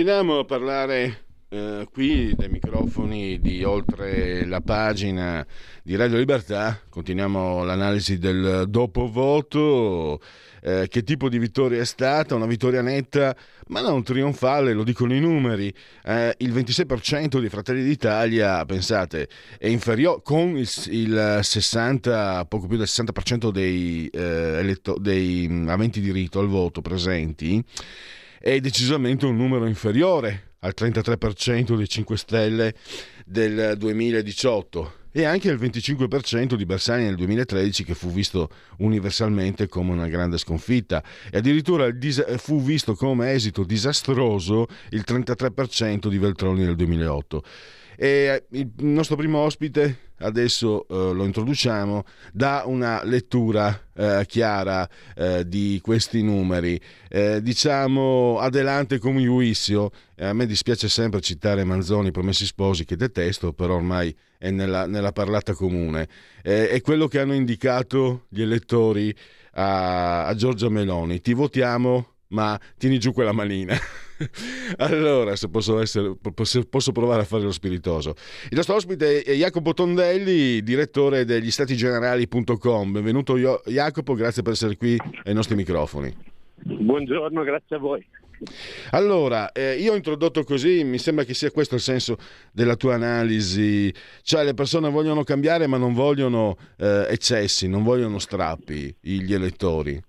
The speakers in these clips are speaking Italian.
Continuiamo a parlare eh, qui dai microfoni di oltre la pagina di Radio Libertà, continuiamo l'analisi del dopo voto, eh, che tipo di vittoria è stata, una vittoria netta, ma non trionfale, lo dicono i numeri, eh, il 26% di Fratelli d'Italia, pensate, è inferiore con il, il 60, poco più del 60% dei, eh, eletto, dei aventi diritto al voto presenti è decisamente un numero inferiore al 33% dei 5 Stelle del 2018 e anche al 25% di Bersani nel 2013 che fu visto universalmente come una grande sconfitta e addirittura fu visto come esito disastroso il 33% di Veltroni nel 2008. E il nostro primo ospite adesso eh, lo introduciamo, dà una lettura eh, chiara eh, di questi numeri. Eh, diciamo adelante come Juizio, eh, a me dispiace sempre citare Manzoni, Promessi Sposi, che detesto, però ormai è nella, nella parlata comune. Eh, è quello che hanno indicato gli elettori a, a Giorgia Meloni. Ti votiamo, ma tieni giù quella manina. allora, se posso, essere, posso, provare a fare lo spiritoso. Il nostro ospite è Jacopo Tondelli, direttore degli statigenerali.com. Benvenuto Jacopo, grazie per essere qui ai nostri microfoni. Buongiorno, grazie a voi. Allora, eh, io ho introdotto così, mi sembra che sia questo il senso della tua analisi, cioè le persone vogliono cambiare ma non vogliono eh, eccessi, non vogliono strappi, gli elettori.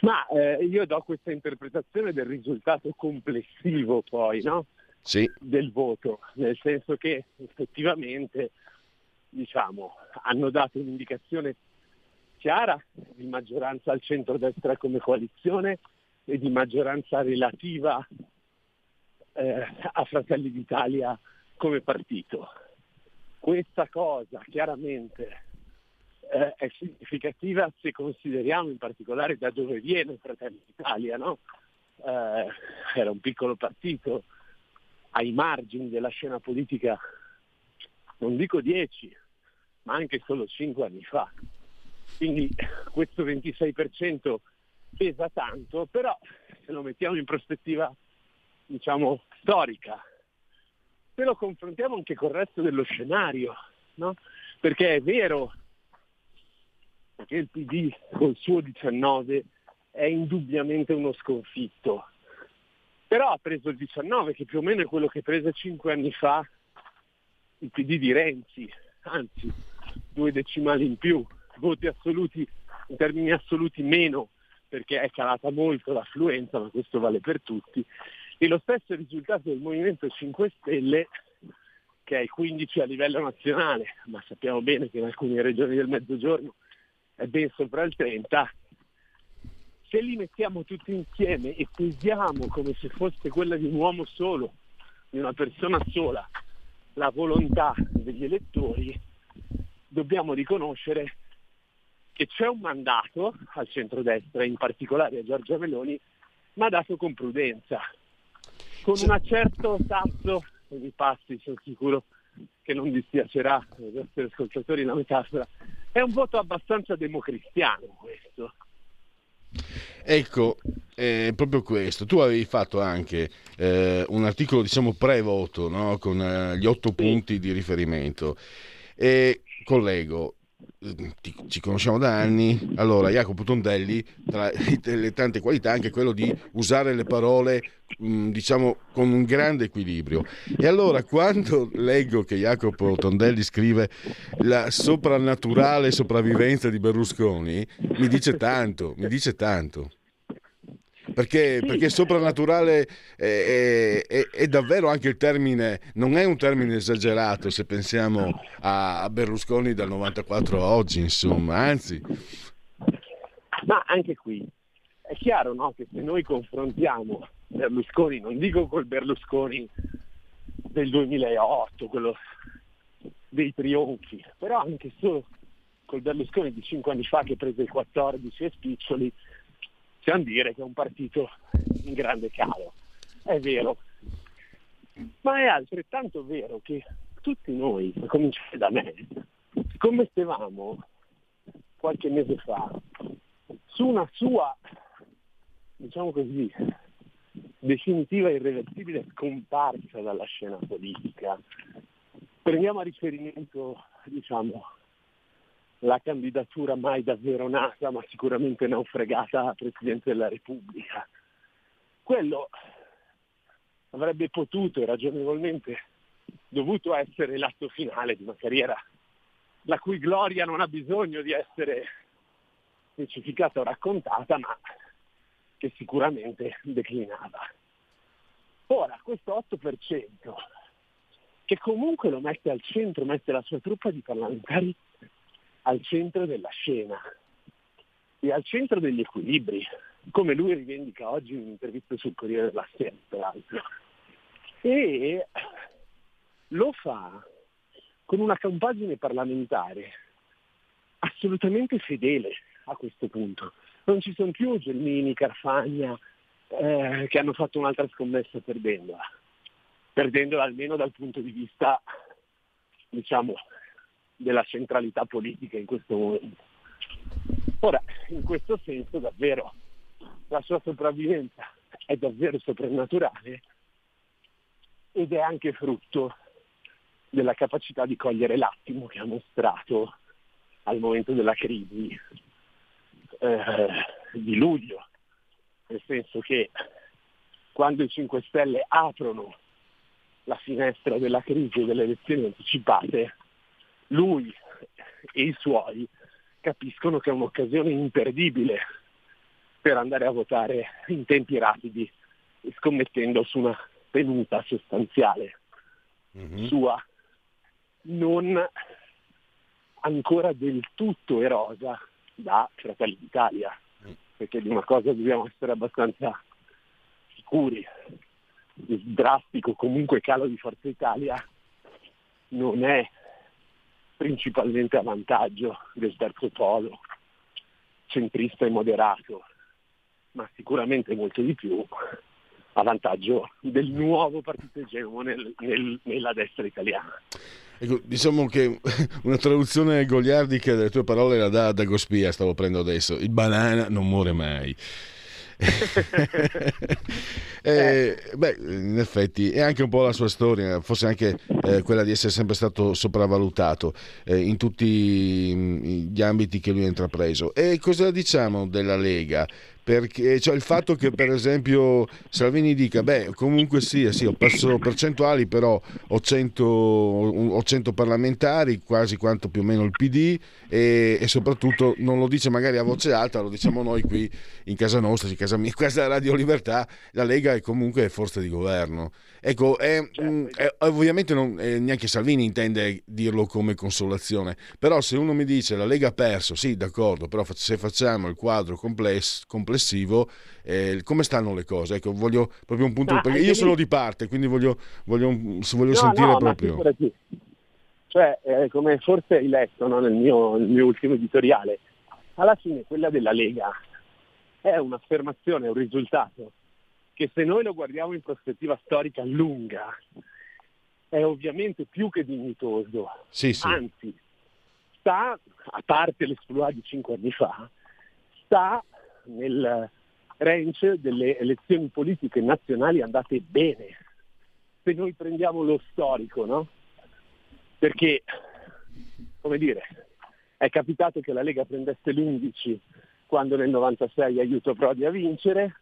Ma eh, io do questa interpretazione del risultato complessivo poi, no? Sì. Del voto, nel senso che effettivamente diciamo, hanno dato un'indicazione chiara di maggioranza al centro-destra come coalizione e di maggioranza relativa eh, a Fratelli d'Italia come partito. Questa cosa chiaramente eh, è significativa se consideriamo in particolare da dove viene Fratelli d'Italia, no? eh, era un piccolo partito ai margini della scena politica, non dico dieci, ma anche solo cinque anni fa. Quindi questo 26% pesa tanto, però se lo mettiamo in prospettiva diciamo storica, se lo confrontiamo anche col resto dello scenario, no? perché è vero che il PD col suo 19 è indubbiamente uno sconfitto. Però ha preso il 19, che più o meno è quello che prese cinque anni fa il PD di Renzi, anzi due decimali in più, voti assoluti, in termini assoluti meno, perché è calata molto l'affluenza, ma questo vale per tutti. E lo stesso risultato del Movimento 5 Stelle, che è il 15 a livello nazionale, ma sappiamo bene che in alcune regioni del Mezzogiorno è ben sopra il 30, se li mettiamo tutti insieme e pesiamo come se fosse quella di un uomo solo, di una persona sola, la volontà degli elettori, dobbiamo riconoscere che c'è un mandato al centrodestra, in particolare a Giorgia Meloni, ma dato con prudenza, con un certo tasso, mi passi, sono sicuro che non dispiacerà ai nostri ascoltatori la metafora, è un voto abbastanza democristiano questo. Ecco, è proprio questo. Tu avevi fatto anche eh, un articolo, diciamo, pre-voto, no? con eh, gli otto punti di riferimento. E collego, ci conosciamo da anni. Allora, Jacopo Tondelli, tra le tante qualità, anche quello di usare le parole, mm, diciamo, con un grande equilibrio. E allora, quando leggo che Jacopo Tondelli scrive la soprannaturale sopravvivenza di Berlusconi, mi dice tanto, mi dice tanto. Perché, sì. perché soprannaturale è, è, è, davvero anche il termine, non è un termine esagerato se pensiamo a Berlusconi dal 94 a oggi, insomma, anzi. Ma anche qui è chiaro no, che se noi confrontiamo Berlusconi, non dico col Berlusconi del 2008, quello dei trionfi, però anche solo col Berlusconi di cinque anni fa che prese i 14 e spiccioli, possiamo dire che è un partito in grande calo. È vero, ma è altrettanto vero che tutti noi, a cominciare da me, scommettevamo qualche mese fa su una sua, diciamo così, definitiva e irreversibile scomparsa dalla scena politica. Prendiamo a riferimento, diciamo, la candidatura mai davvero nata, ma sicuramente naufragata a Presidente della Repubblica. Quello avrebbe potuto e ragionevolmente dovuto essere l'atto finale di una carriera la cui gloria non ha bisogno di essere specificata o raccontata, ma che sicuramente declinava. Ora, questo 8%, che comunque lo mette al centro, mette la sua truppa di parlamentari al centro della scena e al centro degli equilibri, come lui rivendica oggi in un'intervista sul Corriere della Sera, peraltro. E lo fa con una compagine parlamentare assolutamente fedele a questo punto. Non ci sono più Gelmini, Carfagna, eh, che hanno fatto un'altra scommessa perdendola, perdendola almeno dal punto di vista, diciamo, della centralità politica in questo momento. Ora, in questo senso davvero la sua sopravvivenza è davvero soprannaturale ed è anche frutto della capacità di cogliere l'attimo che ha mostrato al momento della crisi eh, di luglio, nel senso che quando i 5 Stelle aprono la finestra della crisi e delle elezioni anticipate, lui e i suoi capiscono che è un'occasione imperdibile per andare a votare in tempi rapidi, scommettendo su una tenuta sostanziale mm-hmm. sua non ancora del tutto erosa da Fratelli d'Italia, mm. perché di una cosa dobbiamo essere abbastanza sicuri, il drastico comunque calo di Forza Italia non è principalmente a vantaggio del terzo polo, centrista e moderato, ma sicuramente molto di più a vantaggio del nuovo partito egemone nel, nel, nella destra italiana. Ecco, diciamo che una traduzione goliardica delle tue parole la dà da Gospia, stavo prendendo adesso. Il banana non muore mai. eh, beh, in effetti è anche un po' la sua storia, forse anche eh, quella di essere sempre stato sopravvalutato eh, in tutti gli ambiti che lui ha intrapreso. E cosa diciamo della Lega? Perché cioè il fatto che per esempio Salvini dica beh comunque sì, sì ho perso percentuali però ho 100, ho 100 parlamentari quasi quanto più o meno il PD e, e, soprattutto non lo dice magari a voce alta lo diciamo noi qui in casa nostra in casa mia, questa Radio Libertà la Lega è comunque forza di governo ecco è, certo. è, ovviamente non, eh, neanche Salvini intende dirlo come consolazione però se uno mi dice la Lega ha perso sì d'accordo però se facciamo il quadro compless, complessivo complessivo, eh, come stanno le cose? Ecco, voglio proprio un punto, perché io sono di parte, quindi voglio, voglio, voglio no, sentire no, proprio. Cioè, eh, come forse hai letto no, nel, mio, nel mio ultimo editoriale, alla fine quella della Lega è un'affermazione, un risultato che se noi lo guardiamo in prospettiva storica lunga è ovviamente più che dignitoso. Sì, sì. Anzi, sta, a parte l'esploit di cinque anni fa, sta nel range delle elezioni politiche nazionali andate bene. Se noi prendiamo lo storico, no? Perché, come dire, è capitato che la Lega prendesse l'11 quando nel 96 aiutò Prodi a vincere,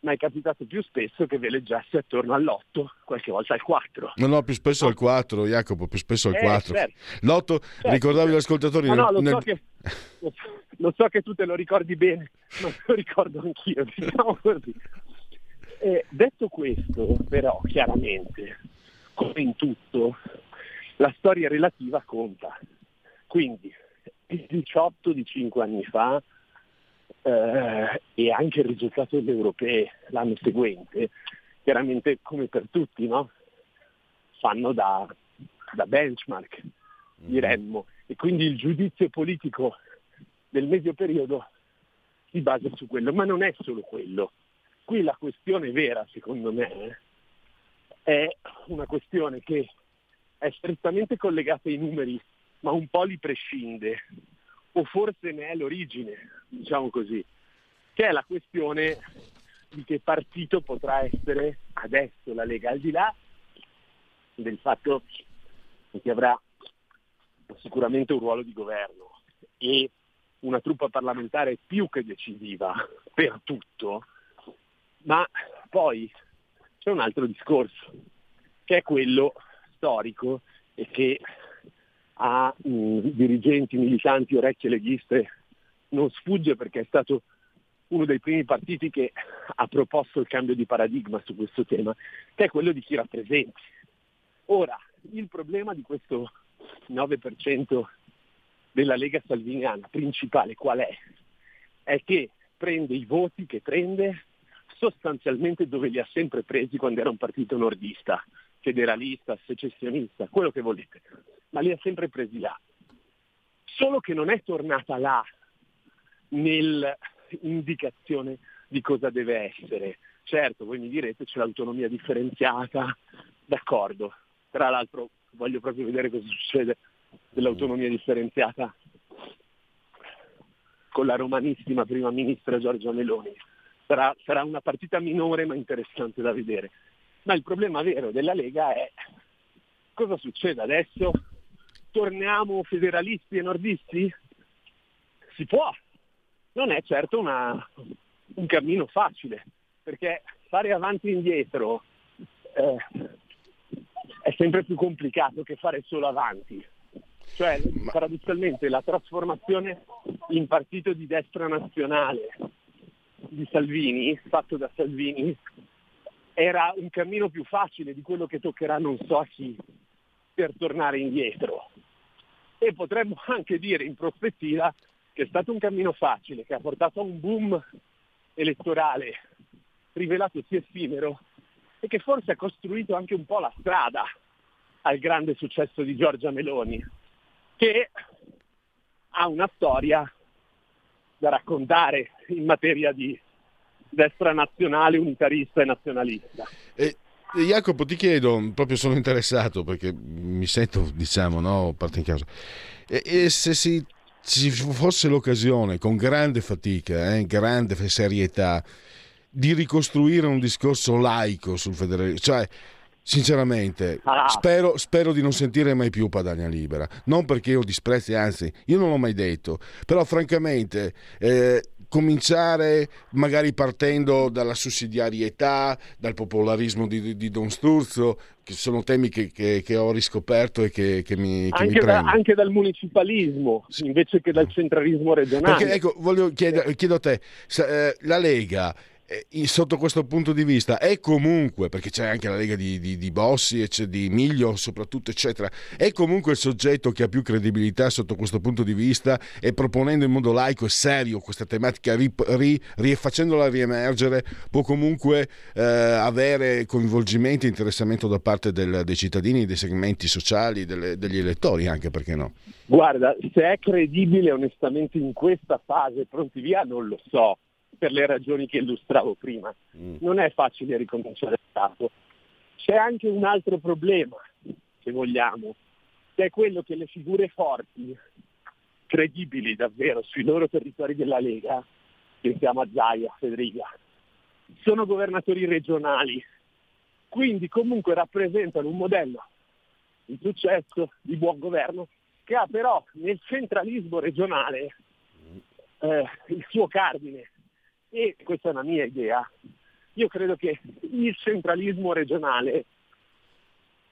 ma è capitato più spesso che veleggiasse attorno all'8, qualche volta al 4. No, no, più spesso al 4, Jacopo, più spesso al eh, 4. Certo. L'8, certo, ricordavi agli ascoltatori... No, no, lo, nel... so che, lo, so che, tu te lo ricordi bene, ma lo ricordo anch'io, diciamo così. Eh, detto questo, però, chiaramente, come in tutto, la storia relativa conta. Quindi, il 18 di 5 anni fa eh, e anche il risultato delle europee l'anno seguente, chiaramente come per tutti, no? fanno da, da benchmark, mm-hmm. diremmo, e quindi il giudizio politico del medio periodo si basa su quello, ma non è solo quello. Qui la questione vera, secondo me, è una questione che è strettamente collegata ai numeri, ma un po' li prescinde, o forse ne è l'origine, diciamo così, che è la questione di che partito potrà essere adesso la Lega, al di là del fatto che avrà sicuramente un ruolo di governo e una truppa parlamentare più che decisiva per tutto, ma poi c'è un altro discorso, che è quello storico e che a mh, dirigenti, militanti, orecchie leghiste non sfugge perché è stato uno dei primi partiti che ha proposto il cambio di paradigma su questo tema, che è quello di chi rappresenti. Ora, il problema di questo 9% della Lega Salviniana principale qual è? È che prende i voti che prende sostanzialmente dove li ha sempre presi quando era un partito nordista, federalista, secessionista, quello che volete, ma li ha sempre presi là. Solo che non è tornata là nell'indicazione di cosa deve essere. Certo, voi mi direte c'è l'autonomia differenziata, d'accordo. Tra l'altro voglio proprio vedere cosa succede dell'autonomia differenziata con la romanissima prima ministra Giorgia Meloni sarà, sarà una partita minore ma interessante da vedere. Ma il problema vero della Lega è cosa succede adesso? Torniamo federalisti e nordisti? Si può, non è certo una, un cammino facile, perché fare avanti e indietro eh, è sempre più complicato che fare solo avanti. Cioè, paradossalmente, la trasformazione in partito di destra nazionale di Salvini, fatto da Salvini, era un cammino più facile di quello che toccherà non so a chi per tornare indietro. E potremmo anche dire in prospettiva che è stato un cammino facile, che ha portato a un boom elettorale rivelatosi effimero e che forse ha costruito anche un po' la strada al grande successo di Giorgia Meloni, che ha una storia da raccontare in materia di destra nazionale, unitarista e nazionalista. E, Jacopo, ti chiedo, proprio sono interessato perché mi sento, diciamo, no, parte in casa, e, e se si, ci fosse l'occasione, con grande fatica, eh, grande serietà, di ricostruire un discorso laico sul federalismo, cioè Sinceramente, ah. spero, spero, di non sentire mai più Padania Libera. Non perché io disprezzi, anzi, io non l'ho mai detto. Però, francamente, eh, cominciare magari partendo dalla sussidiarietà, dal popolarismo di, di Don Sturzo, che sono temi che, che, che ho riscoperto e che, che mi, che anche, mi da, anche dal municipalismo invece che dal centralismo regionale. Perché ecco, voglio chiedere, chiedo a te, eh, la Lega eh, sotto questo punto di vista è comunque, perché c'è anche la Lega di, di, di Bossi e di Miglio soprattutto, eccetera, è comunque il soggetto che ha più credibilità sotto questo punto di vista e proponendo in modo laico e serio questa tematica, ri, ri, ri, facendola riemergere, può comunque eh, avere coinvolgimento e interessamento da parte del, dei cittadini, dei segmenti sociali, delle, degli elettori anche, perché no? Guarda, se è credibile onestamente in questa fase, pronti via, non lo so per le ragioni che illustravo prima. Mm. Non è facile ricominciare da capo. C'è anche un altro problema, se vogliamo, che è quello che le figure forti, credibili davvero sui loro territori della Lega, pensiamo a Zaia, Federica, sono governatori regionali, quindi comunque rappresentano un modello di successo, di buon governo, che ha però nel centralismo regionale eh, il suo cardine, e questa è una mia idea, io credo che il centralismo regionale,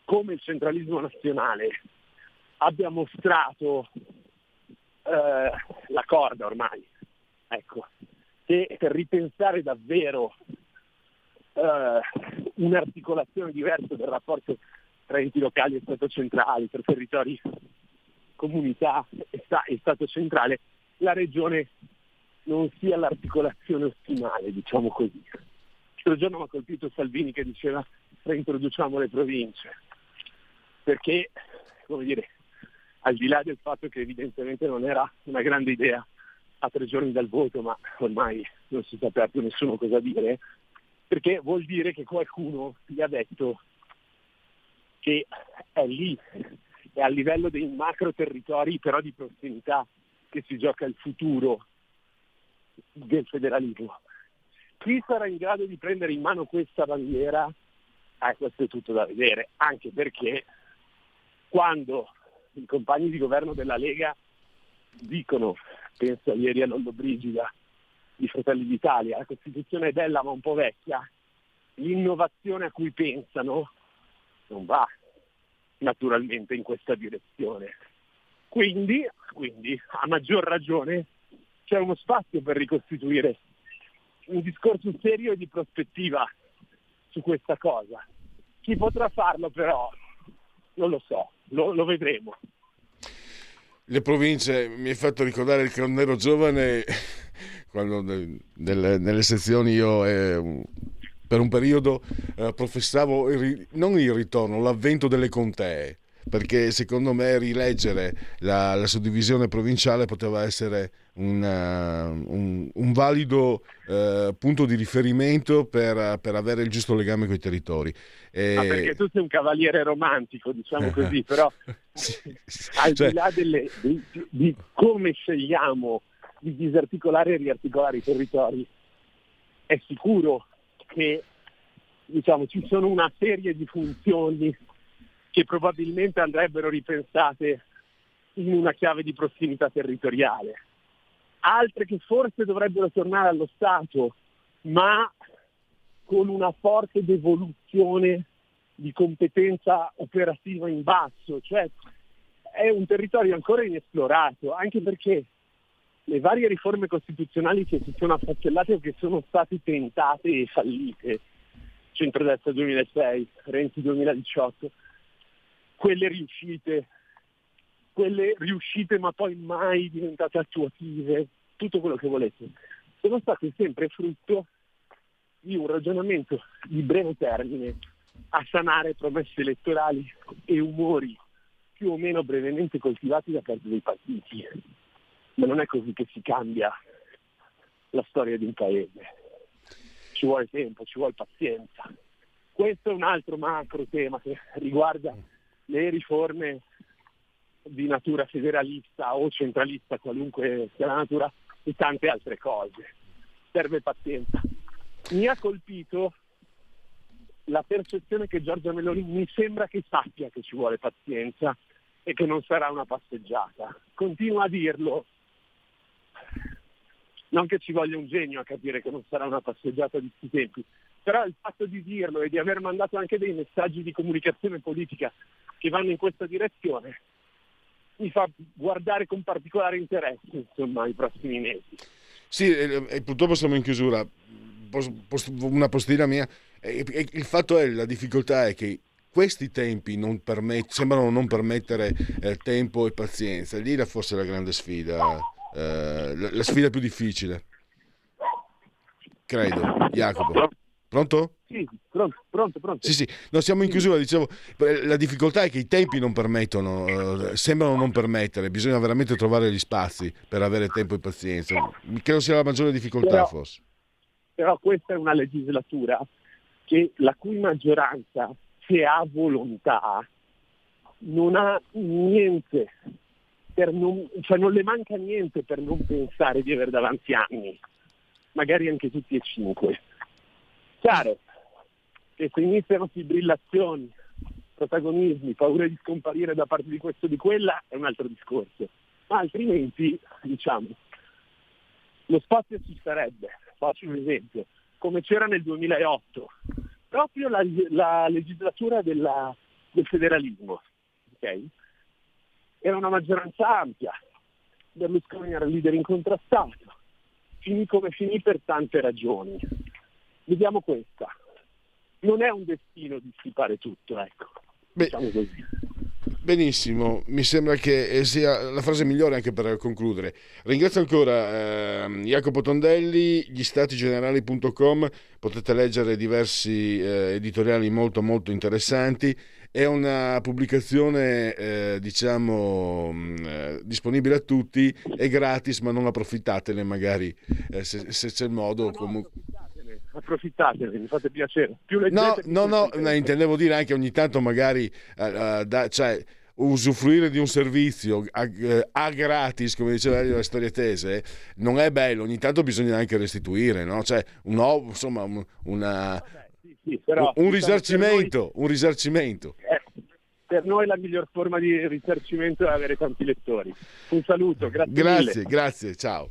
come il centralismo nazionale, abbia mostrato eh, la corda ormai. Ecco, che per ripensare davvero eh, un'articolazione diversa del rapporto tra enti locali e Stato centrale, tra territori, comunità e, sta, e Stato centrale, la regione non sia l'articolazione ottimale, diciamo così. L'altro giorno mi ha colpito Salvini che diceva reintroduciamo le province, perché, come dire, al di là del fatto che evidentemente non era una grande idea a tre giorni dal voto, ma ormai non si sapeva più nessuno cosa dire, perché vuol dire che qualcuno gli ha detto che è lì, è a livello dei macro territori però di prossimità che si gioca il futuro del federalismo. Chi sarà in grado di prendere in mano questa bandiera? Eh, questo è tutto da vedere, anche perché quando i compagni di governo della Lega dicono, penso ieri a Lollobrigida, di Fratelli d'Italia, la Costituzione è bella ma un po' vecchia, l'innovazione a cui pensano non va naturalmente in questa direzione. Quindi, quindi a maggior ragione c'è uno spazio per ricostituire un discorso serio di prospettiva su questa cosa. Chi potrà farlo però non lo so, lo, lo vedremo. Le province mi hai fatto ricordare che quando ero giovane, quando nelle, nelle sezioni io eh, per un periodo eh, professavo il, non il ritorno, l'avvento delle contee perché secondo me rileggere la, la suddivisione provinciale poteva essere una, un, un, valido uh, punto di riferimento per, per, avere il giusto legame con i territori. E... Ah, perché tu sei un cavaliere romantico, diciamo così, però sì, al cioè... di là delle, di, di come scegliamo di disarticolare e riarticolare i territori, è sicuro che diciamo, ci sono una serie di funzioni che probabilmente andrebbero ripensate in una chiave di prossimità territoriale, altre che forse dovrebbero tornare allo Stato, ma con una forte devoluzione di competenza operativa in basso, cioè è un territorio ancora inesplorato, anche perché le varie riforme costituzionali che si sono affaccellate o che sono state tentate e fallite, centrodestra 2006, Renzi 2018, quelle riuscite, quelle riuscite ma poi mai diventate attuative, tutto quello che volete, sono state sempre frutto di un ragionamento di breve termine a sanare promesse elettorali e umori più o meno brevemente coltivati da parte dei partiti. Ma non è così che si cambia la storia di un paese. Ci vuole tempo, ci vuole pazienza. Questo è un altro macro tema che riguarda le riforme di natura federalista o centralista, qualunque sia la natura, e tante altre cose. Serve pazienza. Mi ha colpito la percezione che Giorgia Meloni mi sembra che sappia che ci vuole pazienza e che non sarà una passeggiata. Continua a dirlo. Non che ci voglia un genio a capire che non sarà una passeggiata di questi tempi, però il fatto di dirlo e di aver mandato anche dei messaggi di comunicazione politica che vanno in questa direzione mi fa guardare con particolare interesse insomma i prossimi mesi. Sì, e, purtroppo siamo in chiusura. Una postilla mia. il fatto è, la difficoltà è che questi tempi non permet- sembrano non permettere eh, tempo e pazienza. Lì è forse la grande sfida, eh, la, la sfida più difficile. Credo, Jacopo. Pronto? Sì, pronto, pronto, pronto. Sì, sì, no, siamo in chiusura, dicevo, la difficoltà è che i tempi non permettono, eh, sembrano non permettere, bisogna veramente trovare gli spazi per avere tempo e pazienza. Credo sia la maggiore difficoltà però, forse. Però questa è una legislatura che la cui maggioranza, se ha volontà, non ha niente, non, cioè non le manca niente per non pensare di avere davanti anni, magari anche tutti e cinque Chiaro che se iniziano fibrillazioni, protagonismi, paure di scomparire da parte di questo o di quella è un altro discorso, ma altrimenti diciamo lo spazio ci sarebbe. Faccio un esempio, come c'era nel 2008, proprio la, la legislatura della, del federalismo. Okay? Era una maggioranza ampia, Berlusconi era leader incontrastato, finì come finì per tante ragioni. Vediamo questa. Non è un destino di stipare tutto, ecco. Beh, diciamo così. Benissimo, mi sembra che sia la frase migliore anche per concludere. Ringrazio ancora eh, Jacopo Tondelli, gli statigenerali.com, potete leggere diversi eh, editoriali molto molto interessanti. È una pubblicazione eh, diciamo mm, eh, disponibile a tutti, è gratis ma non approfittatene magari eh, se, se, c'è il modo. No, no, comunque approfittatene, mi fate piacere. Più leggete, no, no, no, intendevo dire anche ogni tanto magari, uh, da, cioè, usufruire di un servizio a, eh, a, gratis, come diceva la storia tese, non è bello, ogni tanto bisogna anche restituire, no? Cioè, un, insomma, una, sì, sì, però, un, risarcimento, noi, un risarcimento. Eh, per noi la miglior forma di risarcimento è avere tanti lettori. Un saluto, grazie. Grazie, mille. grazie, ciao.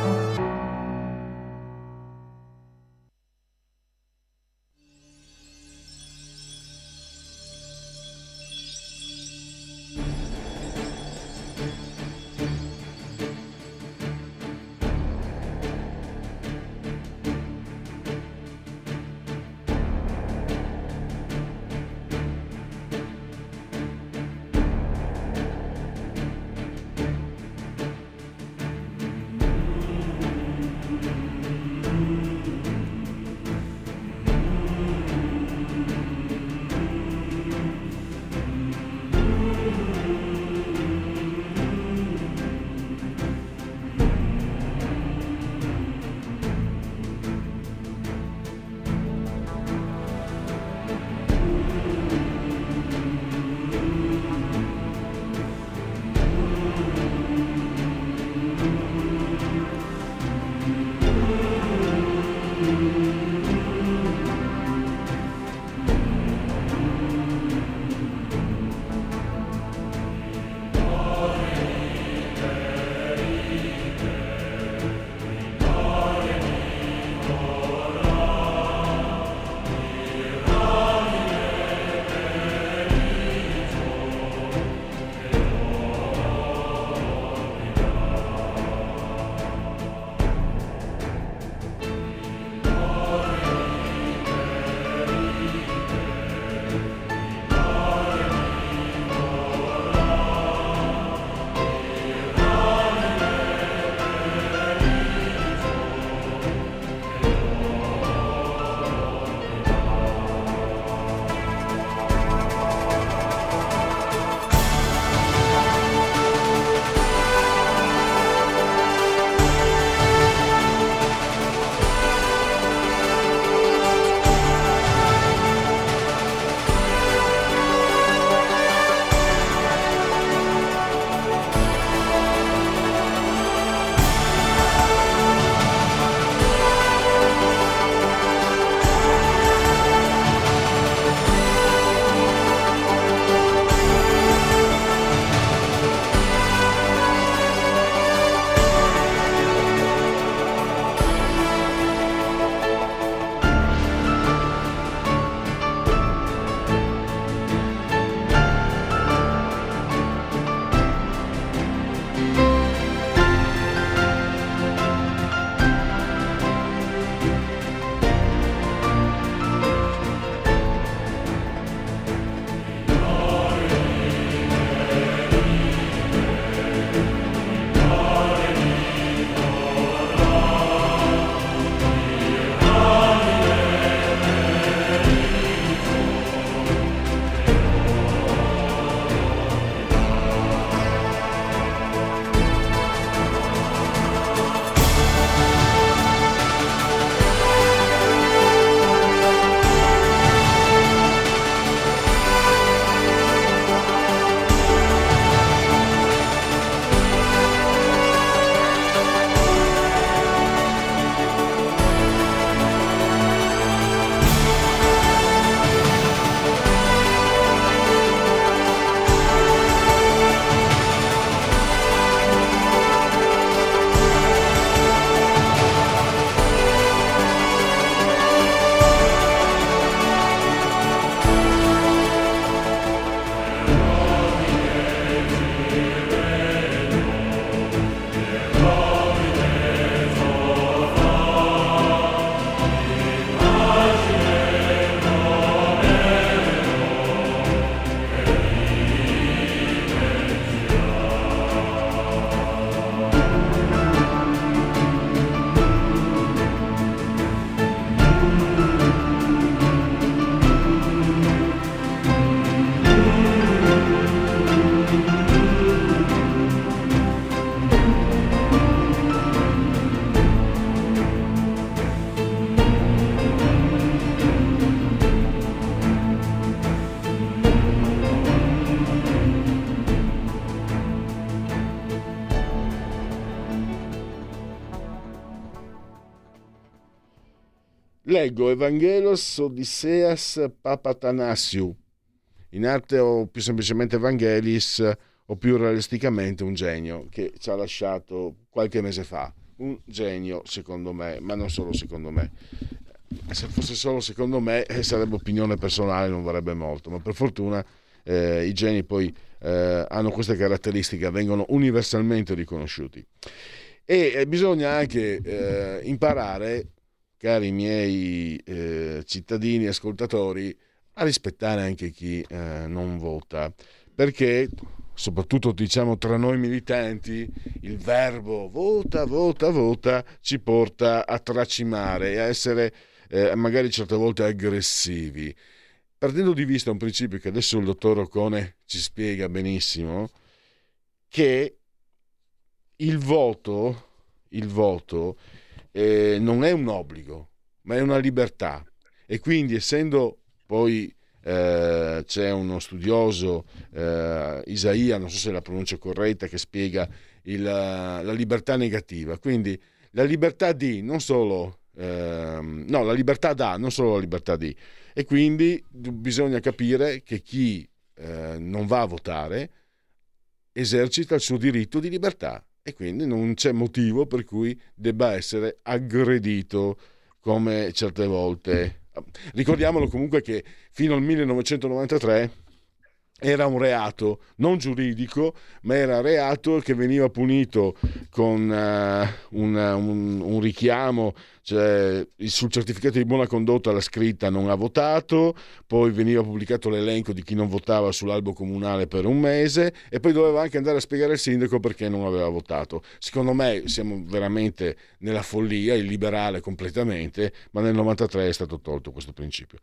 Leggo Evangelos Odysseas Papatanasiu, in arte o più semplicemente Evangelis o più realisticamente un genio che ci ha lasciato qualche mese fa. Un genio secondo me, ma non solo secondo me. Se fosse solo secondo me eh, sarebbe opinione personale, non varrebbe molto, ma per fortuna eh, i geni poi eh, hanno queste caratteristiche, vengono universalmente riconosciuti. E eh, bisogna anche eh, imparare cari miei eh, cittadini ascoltatori, a rispettare anche chi eh, non vota, perché soprattutto diciamo tra noi militanti, il verbo vota, vota, vota ci porta a tracimare a essere eh, magari certe volte aggressivi. Perdendo di vista un principio che adesso il dottor Ocone ci spiega benissimo, che il voto, il voto eh, non è un obbligo, ma è una libertà. E quindi, essendo poi eh, c'è uno studioso, eh, Isaia, non so se la pronuncia corretta, che spiega il, la libertà negativa. Quindi la libertà di non solo, ehm, no, la libertà da, non solo la libertà di. E quindi bisogna capire che chi eh, non va a votare esercita il suo diritto di libertà e quindi non c'è motivo per cui debba essere aggredito come certe volte. Ricordiamolo comunque che fino al 1993 era un reato non giuridico, ma era reato che veniva punito con uh, un, un, un, richiamo cioè, sul certificato di buona condotta la scritta non ha votato, poi veniva pubblicato l'elenco di chi non votava sull'albo comunale per un mese e poi doveva anche andare a spiegare al sindaco perché non aveva votato. Secondo me siamo veramente nella follia, illiberale completamente, ma nel 93 è stato tolto questo principio.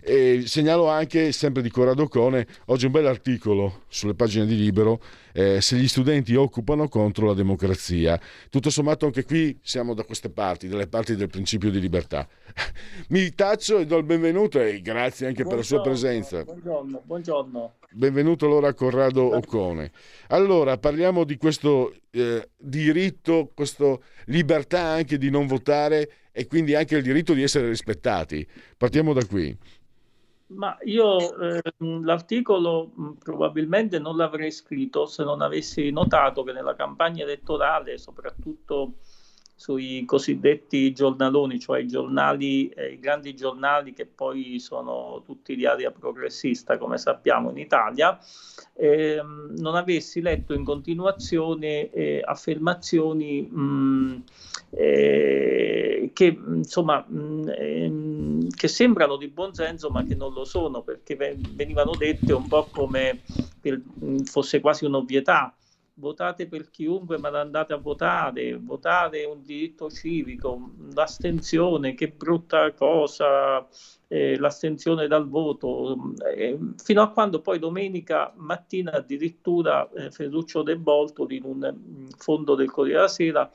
E segnalo anche, sempre di Corrado Cone, oggi un bel articolo sulle pagine di Libero, eh, se gli studenti occupano contro la democrazia. Tutto sommato anche qui siamo da queste parti, dalle parti del principio di libertà. Mi taccio e do il benvenuto e grazie anche buongiorno, per la sua presenza. Buongiorno, buongiorno. Benvenuto allora a Corrado Occone. Allora, parliamo di questo eh, diritto, questa libertà anche di non votare e quindi anche il diritto di essere rispettati. Partiamo da qui. Ma io eh, l'articolo probabilmente non l'avrei scritto se non avessi notato che nella campagna elettorale, soprattutto sui cosiddetti giornaloni, cioè i giornali, eh, i grandi giornali che poi sono tutti di area progressista, come sappiamo in Italia, eh, non avessi letto in continuazione eh, affermazioni mh, eh, che insomma mh, ehm, che sembrano di buon senso ma che non lo sono perché venivano dette un po' come per, fosse quasi un'ovvietà. Votate per chiunque, ma andate a votare, votare è un diritto civico, l'astensione, che brutta cosa, eh, l'astensione dal voto, eh, fino a quando poi domenica mattina addirittura eh, Ferruccio De Bolto in un mm, fondo del Corriere della Sera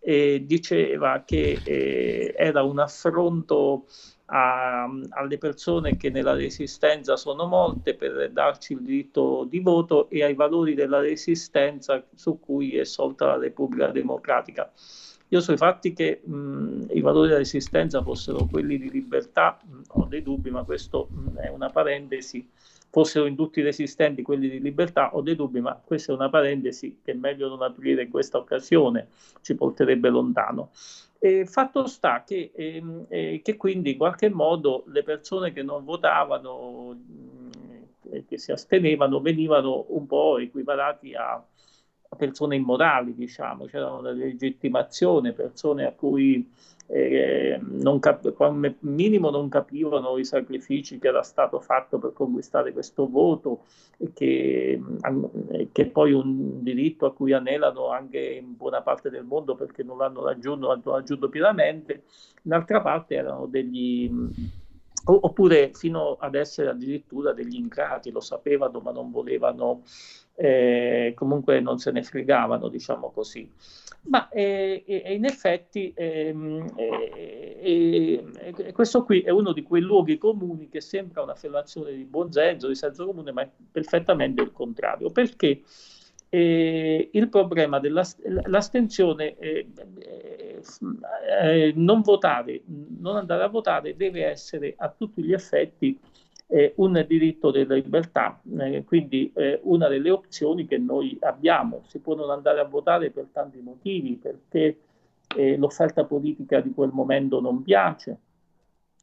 eh, diceva che eh, era un affronto a, alle persone che nella resistenza sono molte per darci il diritto di voto e ai valori della resistenza su cui è solta la Repubblica Democratica. Io sui fatti che mh, i valori della resistenza fossero quelli di libertà mh, ho dei dubbi, ma questo mh, è una parentesi. Fossero in tutti resistenti quelli di libertà ho dei dubbi, ma questa è una parentesi che è meglio non aprire in questa occasione, ci porterebbe lontano. E fatto sta che, ehm, eh, che, quindi in qualche modo le persone che non votavano, eh, che si astenevano, venivano un po' equiparati a persone immorali, diciamo, c'era una legittimazione, persone a cui eh, cap- come minimo non capivano i sacrifici che era stato fatto per conquistare questo voto e che, che poi un diritto a cui anelano anche in buona parte del mondo perché non l'hanno raggiunto, l'hanno raggiunto pienamente, d'altra parte erano degli oppure fino ad essere addirittura degli ingrati, lo sapevano ma non volevano, eh, comunque non se ne fregavano, diciamo così. Ma eh, in effetti ehm, eh, eh, questo qui è uno di quei luoghi comuni che sembra un'affermazione di buon senso, di senso comune, ma è perfettamente il contrario, perché eh, il problema dell'astensione, eh, eh, non votare non andare a votare deve essere a tutti gli effetti eh, un diritto della libertà, eh, quindi eh, una delle opzioni che noi abbiamo. Si può non andare a votare per tanti motivi, perché eh, l'offerta politica di quel momento non piace,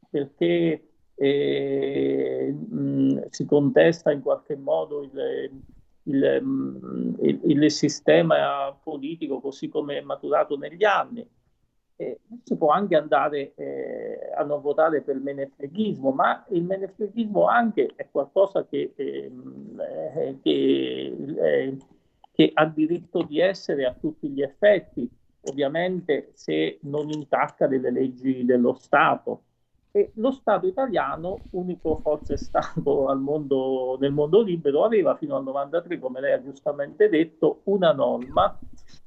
perché eh, mh, si contesta in qualche modo il, il, il, il, sistema politico così come è maturato negli anni eh, si può anche andare eh, a non votare per il menefreghismo, ma il menefreghismo anche è qualcosa che, ehm, eh, che, eh, che, ha diritto di essere a tutti gli effetti, ovviamente se non intacca delle leggi dello Stato. E lo Stato italiano, unico forse Stato mondo, nel mondo libero, aveva fino al 93, come lei ha giustamente detto, una norma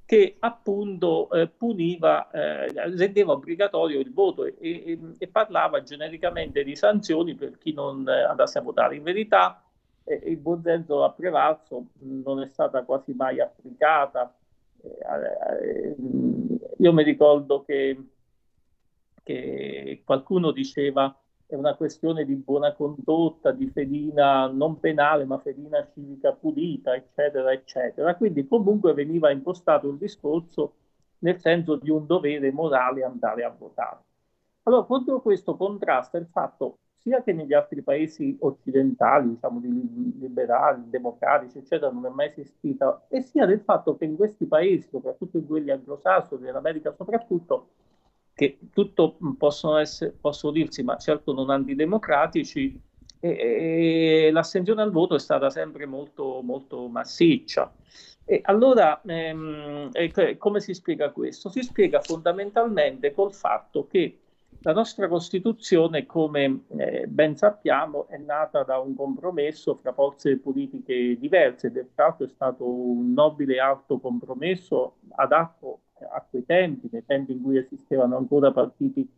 che appunto eh, puniva, eh, rendeva obbligatorio il voto e, e, e, parlava genericamente di sanzioni per chi non eh, andasse a votare. In verità eh, il buon senso a prevalso non è stata quasi mai applicata. Eh, eh, io mi ricordo che, che qualcuno diceva è una questione di buona condotta, di fedina non penale, ma fedina civica pulita, eccetera, eccetera. Quindi comunque veniva impostato il discorso nel senso di un dovere morale andare a votare. Allora, contro questo contrasta il fatto sia che negli altri paesi occidentali, diciamo di liberali, democratici, eccetera, non è mai esistita, e sia del fatto che in questi paesi, soprattutto in quelli anglosassoni, in America soprattutto, che tutto possono, essere, possono dirsi, ma certo non antidemocratici, e, e l'astensione al voto è stata sempre molto, molto massiccia. E allora ehm, e come si spiega questo? Si spiega fondamentalmente col fatto che la nostra Costituzione, come eh, ben sappiamo, è nata da un compromesso fra forze politiche diverse, fatto è stato un nobile e alto compromesso adatto a quei tempi, nei tempi in cui esistevano ancora partiti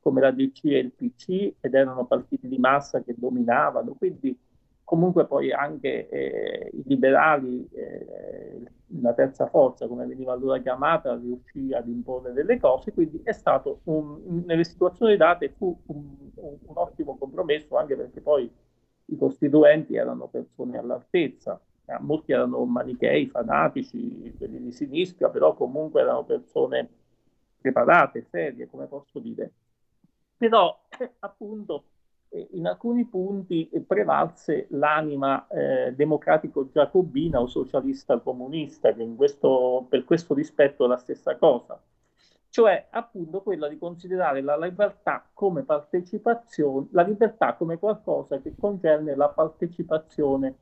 come la DC e il PC ed erano partiti di massa che dominavano, quindi comunque poi anche eh, i liberali, eh, la terza forza come veniva allora chiamata, riuscì ad imporre delle cose, quindi è stato un, nelle situazioni date fu un, un, un ottimo compromesso anche perché poi i costituenti erano persone all'altezza molti erano manichei, fanatici, quelli di sinistra, però comunque erano persone preparate, serie, come posso dire. Però appunto eh, in alcuni punti prevalse l'anima eh, democratico-giacobina o socialista-comunista, che questo, per questo rispetto è la stessa cosa, cioè appunto quella di considerare la libertà come partecipazione, la libertà come qualcosa che concerne la partecipazione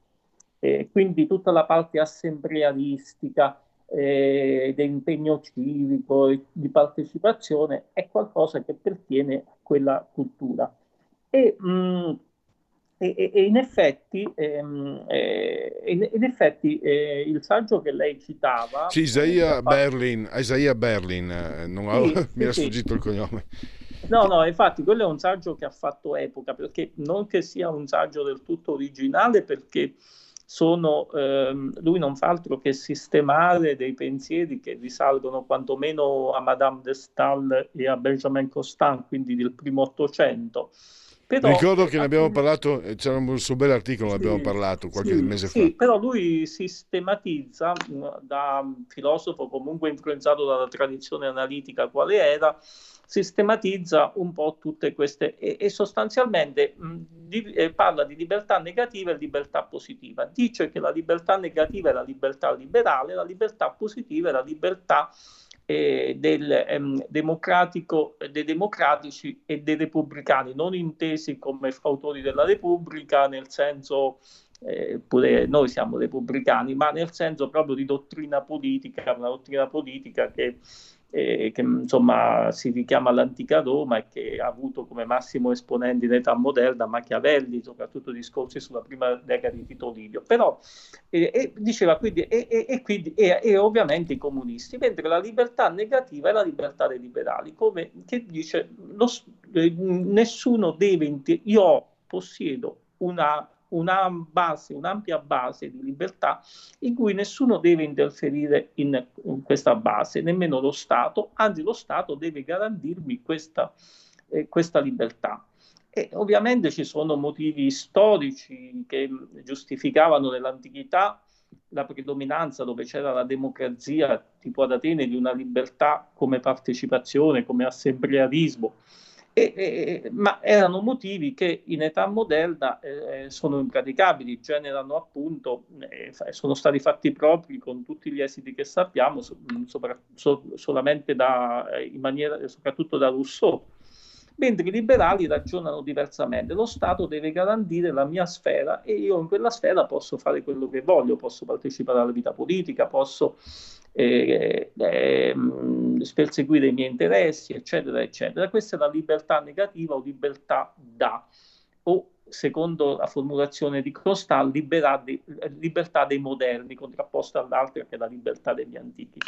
eh, quindi tutta la parte assemblearistica eh, dell'impegno civico e di partecipazione è qualcosa che pertiene a quella cultura. E, mh, mm, e, e in effetti, ehm, eh, in, in effetti eh, il saggio che lei citava... Sì, Isaiah Berlin, Isaiah Berlin eh, non ho, sì, mi sì, sfuggito sì. il cognome. No, no, infatti quello è un saggio che ha fatto epoca, perché non che sia un saggio del tutto originale, perché sono, ehm, lui non fa altro che sistemare dei pensieri che risalgono quantomeno a Madame de Stael e a Benjamin Constant, quindi del primo Ottocento. Però, Ricordo che ne abbiamo parlato, eh, c'era un suo bel articolo, ne abbiamo parlato qualche sì, mese sì, fa. però lui sistematizza da filosofo comunque influenzato dalla tradizione analitica quale era, sistematizza un po' tutte queste e, e sostanzialmente mh, di, eh, parla di libertà negativa e libertà positiva. Dice che la libertà negativa è la libertà liberale, la libertà positiva è la libertà eh, del, ehm, democratico, dei democratici e dei repubblicani, non intesi come fautori della Repubblica nel senso eh, pure noi siamo repubblicani, ma nel senso proprio di dottrina politica, una dottrina politica che eh, che insomma si richiama all'antica Roma e che ha avuto come massimo esponente in età moderna Machiavelli, soprattutto discorsi sulla prima decada di Tito Livio. Però eh, diceva quindi, e, quindi e, ovviamente i comunisti, mentre la libertà negativa è la libertà dei liberali, come che dice lo, eh, nessuno deve, io possiedo una una base, un'ampia base di libertà in cui nessuno deve interferire in, in questa base, nemmeno lo Stato, anzi lo Stato deve garantirmi questa eh, questa libertà. E ovviamente ci sono motivi storici che giustificavano nell'antichità la predominanza dove c'era la democrazia, tipo ad Atene, di una libertà come partecipazione, come assemblearismo. E, e, ma erano motivi che in età moderna eh, sono impraticabili, generano appunto, eh, sono stati fatti propri con tutti gli esiti che sappiamo, so, sopra, so, solamente da, eh, in maniera, soprattutto da Rousseau mentre i liberali ragionano diversamente. Lo Stato deve garantire la mia sfera e io in quella sfera posso fare quello che voglio, posso partecipare alla vita politica, posso eh, eh, perseguire i miei interessi, eccetera, eccetera. Questa è la libertà negativa o libertà da, o secondo la formulazione di Crostal, libertà dei moderni, contrapposta all'altra che è la libertà degli antichi.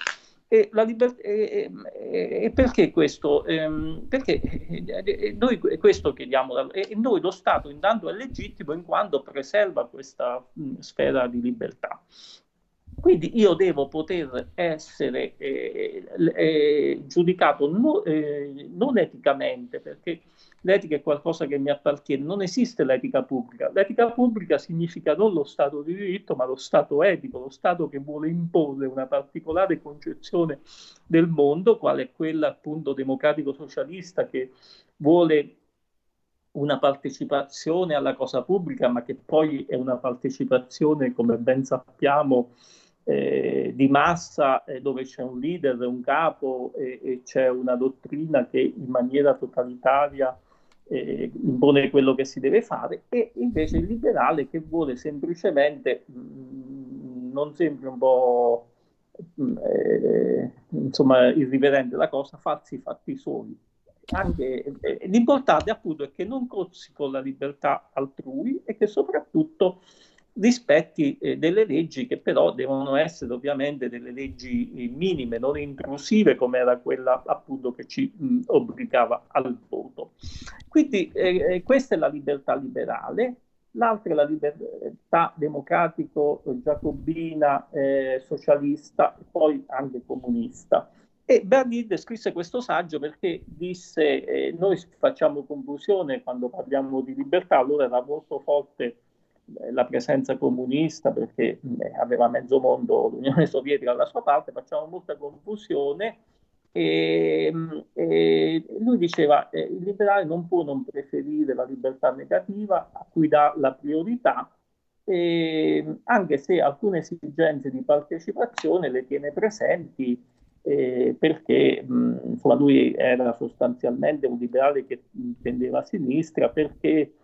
E, liber- e, e, e, perché questo? Ehm, perché noi questo chiediamo, e noi lo Stato intanto è legittimo in quanto preserva questa mh, sfera di libertà. Quindi io devo poter essere eh, eh, giudicato no, eh, non eticamente, perché l'etica è qualcosa che mi appartiene, non esiste l'etica pubblica. L'etica pubblica significa non lo Stato di diritto, ma lo Stato etico, lo Stato che vuole imporre una particolare concezione del mondo, quale è quella appunto democratico-socialista che vuole una partecipazione alla cosa pubblica, ma che poi è una partecipazione, come ben sappiamo, eh, di massa eh, dove c'è un leader, un capo e, e, c'è una dottrina che in maniera totalitaria eh, impone quello che si deve fare e invece il liberale che vuole semplicemente, mh, mm, non sembri un po' mh, mm, eh, insomma irriverente la cosa, farsi i fatti suoi. Anche, eh, l'importante appunto è che non cozzi con la libertà altrui e che soprattutto rispetti eh, delle leggi che però devono essere ovviamente delle leggi eh, minime, non intrusive come era quella appunto che ci mh, obbligava al voto. Quindi eh, eh questa è la libertà liberale, l'altra è la libertà democratico-giacobina, eh, socialista e poi anche comunista. E Bernard scrisse questo saggio perché disse eh, noi facciamo confusione quando parliamo di libertà, allora era molto forte la presenza comunista perché eh, aveva mezzo mondo l'Unione Sovietica dalla sua parte, facciamo molta confusione e, e lui diceva eh, il liberale non può non preferire la libertà negativa a cui dà la priorità e, anche se alcune esigenze di partecipazione le tiene presenti eh, perché mh, insomma, lui era sostanzialmente un liberale che tendeva a sinistra perché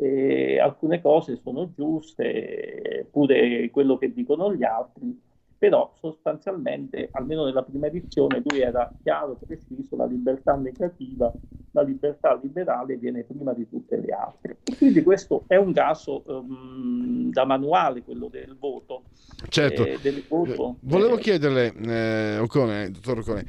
eh, alcune cose sono giuste, pure quello che dicono gli altri, però sostanzialmente, almeno nella prima edizione, lui era chiaro, preciso, la libertà negativa, la libertà liberale viene prima di tutte le altre. E quindi questo è un caso um, da manuale, quello del voto. Certo, eh, del voto, volevo eh, chiederle, eh, Ocone, dottor Ocone,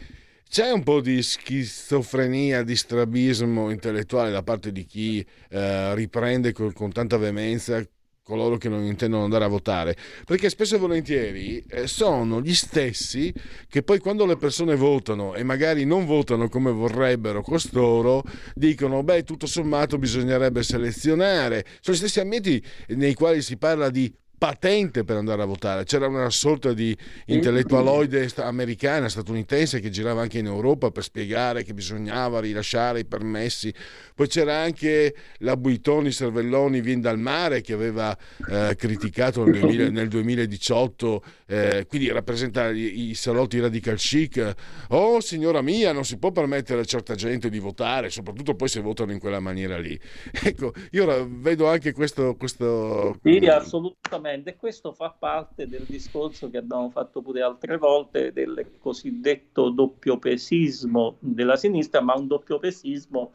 c'è un po' di schizofrenia, di strabismo intellettuale da parte di chi eh, riprende con, con, tanta veemenza coloro che non intendono andare a votare, perché spesso e volentieri eh, sono gli stessi che poi quando le persone votano e magari non votano come vorrebbero costoro, dicono beh tutto sommato bisognerebbe selezionare. Sono gli stessi ambienti nei quali si parla di patente per andare a votare. C'era una sorta di intellettualoide americana, statunitense, che girava anche in Europa per spiegare che bisognava rilasciare i permessi. Poi c'era anche la Buitoni Cervelloni Vien dal Mare che aveva eh, criticato nel, 2000, nel 2018, eh, quindi rappresenta i, i, salotti radical chic. Oh signora mia, non si può permettere a certa gente di votare, soprattutto poi se votano in quella maniera lì. Ecco, io vedo anche questo... questo... Sì, assolutamente Esattamente, questo fa parte del discorso che abbiamo fatto pure altre volte del cosiddetto doppiopesismo della sinistra, ma un doppiopesismo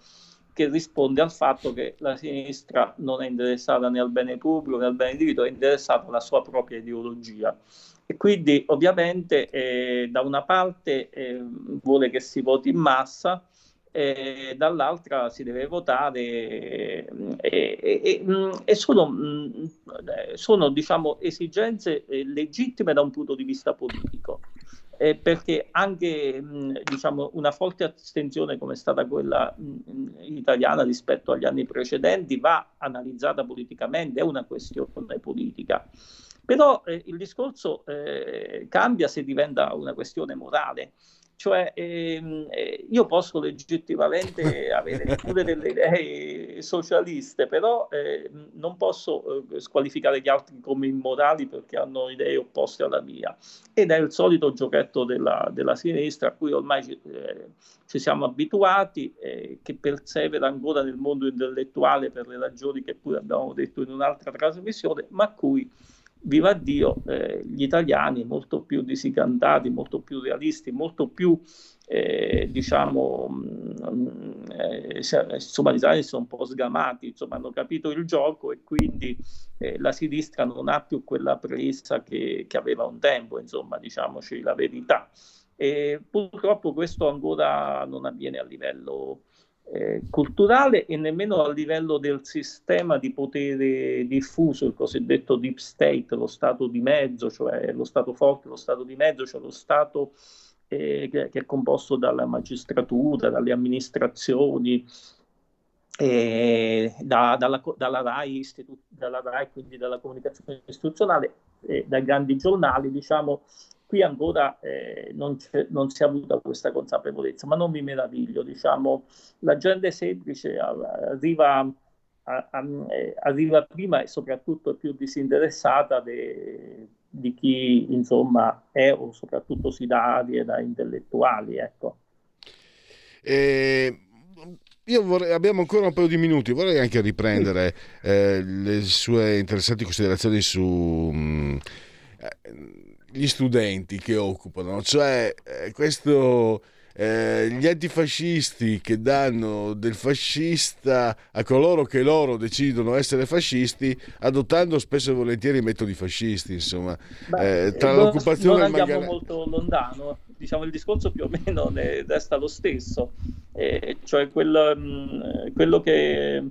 che risponde al fatto che la sinistra non è interessata né al bene pubblico né al bene diritto, è interessata alla sua propria ideologia. E quindi ovviamente eh, da una parte eh, vuole che si voti in massa, e dall'altra si deve votare e, e, e, e sono, sono diciamo, esigenze legittime da un punto di vista politico. eh, perché anche mh, diciamo, una forte astensione come è stata quella mh, italiana rispetto agli anni precedenti va analizzata politicamente, è una questione politica. Però eh, il discorso eh, cambia se diventa una questione morale. Cioè, ehm, eh, io posso legittimamente avere pure delle idee socialiste, però eh, non posso eh, squalificare gli altri come immorali perché hanno idee opposte alla mia. Ed è il solito giochetto della, della sinistra a cui ormai ci, eh, ci siamo abituati, eh, che persevera ancora nel mondo intellettuale per le ragioni che pure abbiamo detto in un'altra trasmissione, ma a cui viva Dio, eh, gli italiani molto più disicantati, molto più realisti, molto più, eh, diciamo, mh, mm, eh, insomma, gli italiani sono un po' sgamati, insomma, hanno capito il gioco e quindi eh, la sinistra non ha più quella presa che, che aveva un tempo, insomma, diciamoci la verità. E purtroppo questo ancora non avviene a livello eh, culturale e nemmeno a livello del sistema di potere diffuso, il cosiddetto deep state, lo stato di mezzo, cioè lo stato forte, lo stato di mezzo, cioè lo stato eh, che, è composto dalla magistratura, dalle amministrazioni, eh, da, dalla, dalla, RAI, istitu- dalla RAI, quindi dalla comunicazione istituzionale, dai grandi giornali, diciamo, qui ancora eh, non, non, si è avuta questa consapevolezza, ma non mi meraviglio, diciamo, la gente semplice arriva, a, a, eh, arriva prima e soprattutto è più disinteressata de, di chi insomma è o soprattutto si dà arie da intellettuali. Ecco. Eh, io vorrei, abbiamo ancora un paio di minuti, vorrei anche riprendere eh, le sue interessanti considerazioni su... Mh, mm, eh, gli studenti che occupano, cioè eh, questo, eh, gli antifascisti che danno del fascista a coloro che loro decidono essere fascisti, adottando spesso e volentieri metodi fascisti, insomma, Beh, eh, tra non, l'occupazione non andiamo magari... molto lontano, diciamo il discorso più o meno resta lo stesso, eh, cioè quel, mh, mm, quello che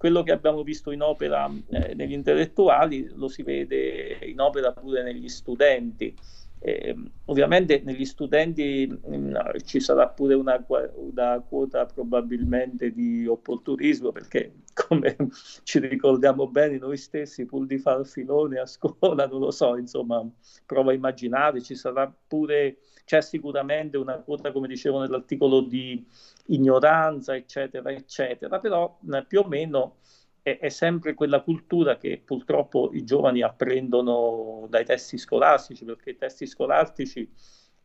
quello che abbiamo visto in opera eh, negli intellettuali lo si vede in opera pure negli studenti. Eh, ovviamente negli studenti mh, mm, ci sarà pure una, una, quota probabilmente di opportunismo perché come ci ricordiamo bene noi stessi pur di far filone a scuola non lo so insomma provo a immaginare ci sarà pure c'è sicuramente una quota come dicevo nell'articolo di ignoranza, eccetera, eccetera, però eh, più o meno è, è, sempre quella cultura che purtroppo i giovani apprendono dai testi scolastici, perché i testi scolastici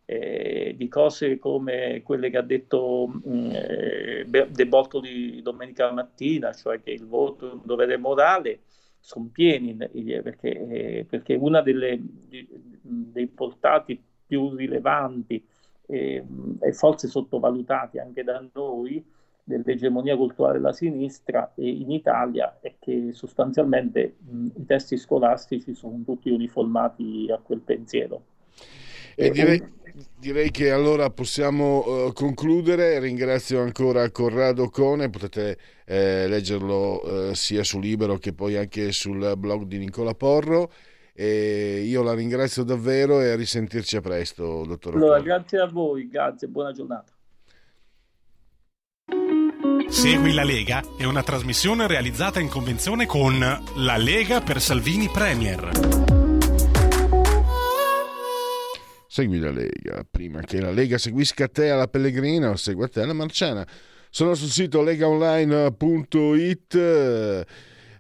eh, di cose come quelle che ha detto mm, eh, De Bortoli domenica mattina, cioè che il voto è un dovere morale, sono pieni, perché, eh, perché uno dei portati più rilevanti e, e forse sottovalutati anche da noi dell'egemonia culturale della sinistra in Italia è che sostanzialmente mh, i testi scolastici sono tutti uniformati a quel pensiero. E direi, direi che allora possiamo uh, concludere. Ringrazio ancora Corrado Cone, potete eh, leggerlo uh, sia su Libero che poi anche sul blog di Nicola Porro. E io la ringrazio davvero e a risentirci a presto, dottor Allora, grazie a voi, grazie, buona giornata. Segui la Lega è una trasmissione realizzata in convenzione con La Lega per Salvini Premier. Segui la Lega, prima che la Lega seguisca te alla Pellegrina o segua te alla Marciana. Sono sul sito legaonline.it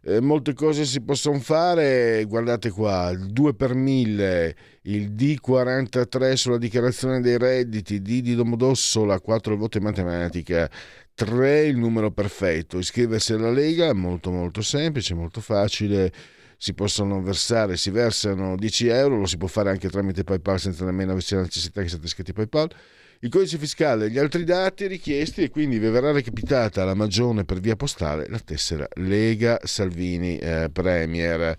eh, molte cose si possono fare, guardate qua, il 2 per 1000, il D43 sulla dichiarazione dei redditi, D di Domodossola, 4 voti in matematica, 3 il numero perfetto, iscriversi alla Lega molto molto semplice, molto facile, si possono versare, si versano 10 euro, lo si può fare anche tramite PayPal senza nemmeno avere la necessità che siate iscritti a PayPal il codice fiscale e gli altri dati richiesti e quindi vi verrà recapitata alla magione per via postale la tessera Lega Salvini eh, Premier.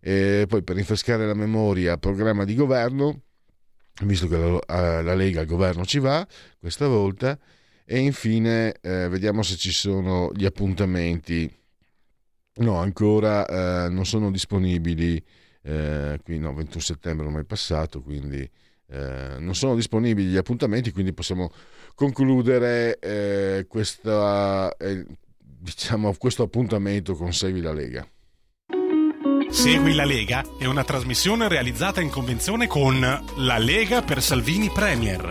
E poi per rinfrescare la memoria, programma di governo, visto che la, eh, la Lega al governo ci va questa volta, e infine eh, vediamo se ci sono gli appuntamenti. No, ancora eh, non sono disponibili, eh, qui no, 21 settembre non è passato, quindi eh, non sono disponibili gli appuntamenti, quindi possiamo concludere eh, questa, eh, diciamo, questo appuntamento con Segui la Lega. Segui la Lega è una trasmissione realizzata in convenzione con La Lega per Salvini Premier.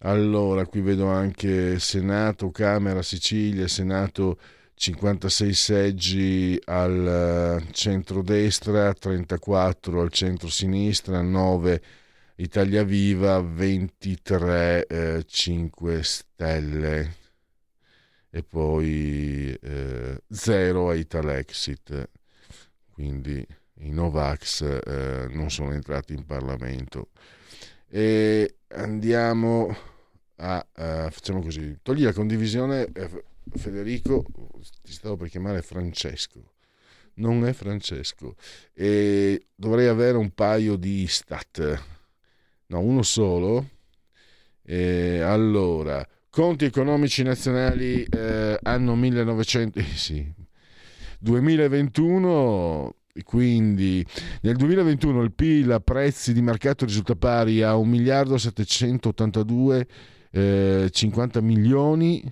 Allora, qui vedo anche Senato, Camera, Sicilia, Senato 56 seggi al eh, centro-destra, 34 al centro-sinistra, 9 Italia Viva, 23 eh, 5 Stelle e poi eh, 0 a Italexit. Quindi i Novax eh, non sono entrati in Parlamento. E andiamo a... Uh, facciamo così, togli la condivisione eh, Federico, ti stavo per chiamare Francesco, non è Francesco, e dovrei avere un paio di stat, no, uno solo. E allora, conti economici nazionali eh, anno 1900, sì, 2021 quindi nel 2021 il PIL a prezzi di mercato risulta pari a 1 miliardo 782 eh, 50 milioni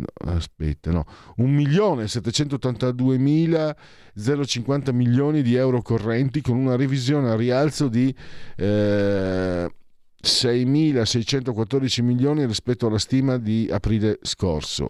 no, aspetta, no, 1.782.050 milioni di euro correnti con una revisione a rialzo di eh, 6.614 milioni rispetto alla stima di aprile scorso.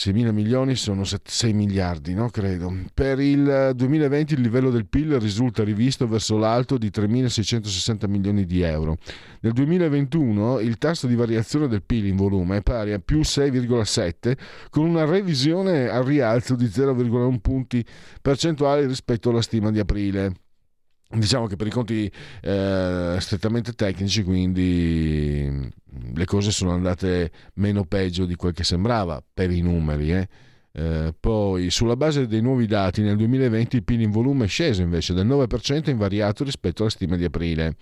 6 mila milioni sono 6 miliardi, no? credo. Per il 2020 il livello del PIL risulta rivisto verso l'alto di 3.660 milioni di euro. Nel 2021 il tasso di variazione del PIL in volume è pari a più 6,7 con una revisione al rialzo di 0,1 punti percentuali rispetto alla stima di aprile diciamo che per i conti eh, strettamente tecnici quindi le cose sono andate meno peggio di quel che sembrava per i numeri eh. Eh, poi sulla base dei nuovi dati nel 2020 il PIL in volume è sceso invece del 9% invariato rispetto alla stima di aprile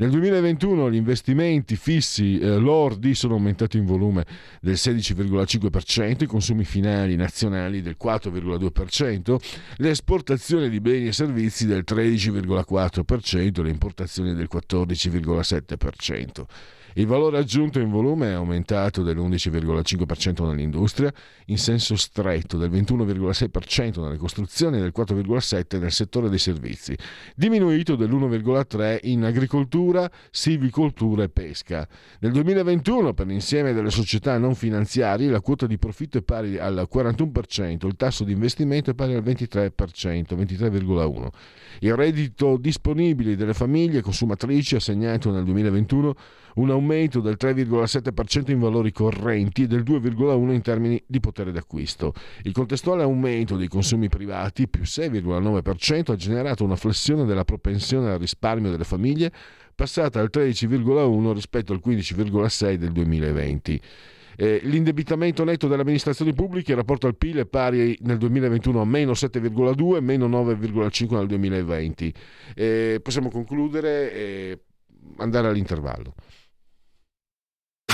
nel 2021 gli investimenti fissi eh, lordi sono aumentati in volume del 16,5%, i consumi finali nazionali del 4,2%, le esportazioni di beni e servizi del 13,4%, le importazioni del 14,7%. Il valore aggiunto in volume è aumentato dell'11,5% nell'industria, in senso stretto del 21,6% nelle costruzioni e del 4,7% nel settore dei servizi, diminuito dell'1,3% in agricoltura, silvicoltura e pesca. Nel 2021 per l'insieme delle società non finanziarie la quota di profitto è pari al 41%, il tasso di investimento è pari al 23%, 23,1%. Il reddito disponibile delle famiglie consumatrici ha segnato nel 2021 un aumento del 3,7% in valori correnti e del 2,1% in termini di potere d'acquisto. Il contestuale aumento dei consumi privati, più 6,9%, ha generato una flessione della propensione al risparmio delle famiglie, passata al 13,1% rispetto al 15,6% del 2020. Eh, l'indebitamento netto delle amministrazioni pubbliche in rapporto al PIL è pari nel 2021 a meno 7,2 e meno 9,5 nel 2020. Eh, possiamo concludere e andare all'intervallo.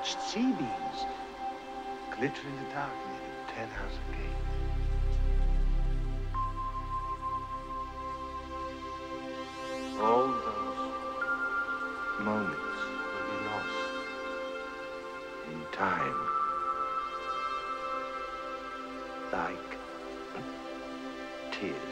Watched sea beams glitter in the dark near the ten house gate. All those moments will be lost in time. Like tears.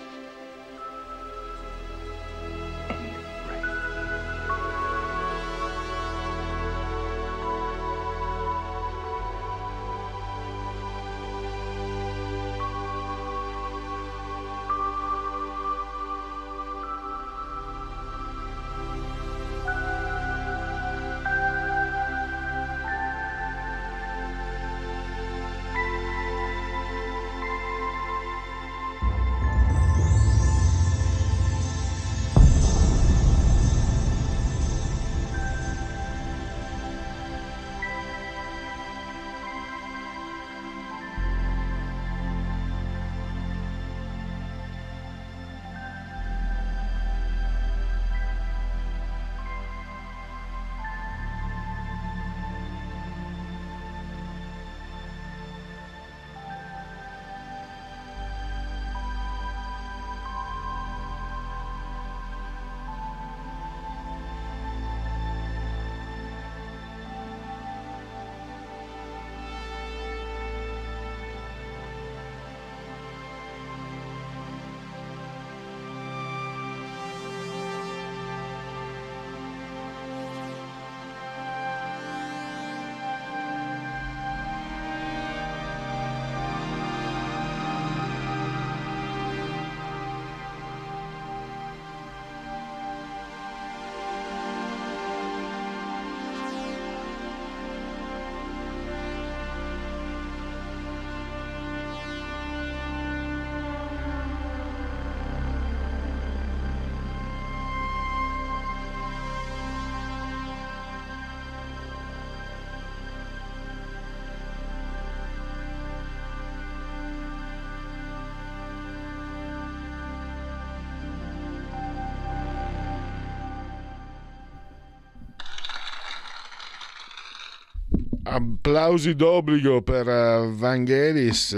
Applausi d'obbligo per uh, Vangelis.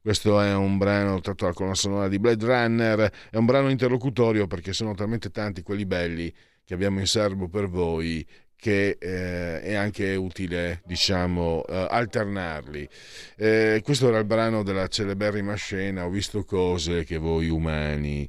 Questo è un brano tratto dalla colonna sonora di Blade Runner. È un brano interlocutorio perché sono talmente tanti quelli belli che abbiamo in serbo per voi che eh, è anche utile, diciamo, eh, alternarli. Eh, questo era il brano della celeberrima scena Ho visto cose che voi umani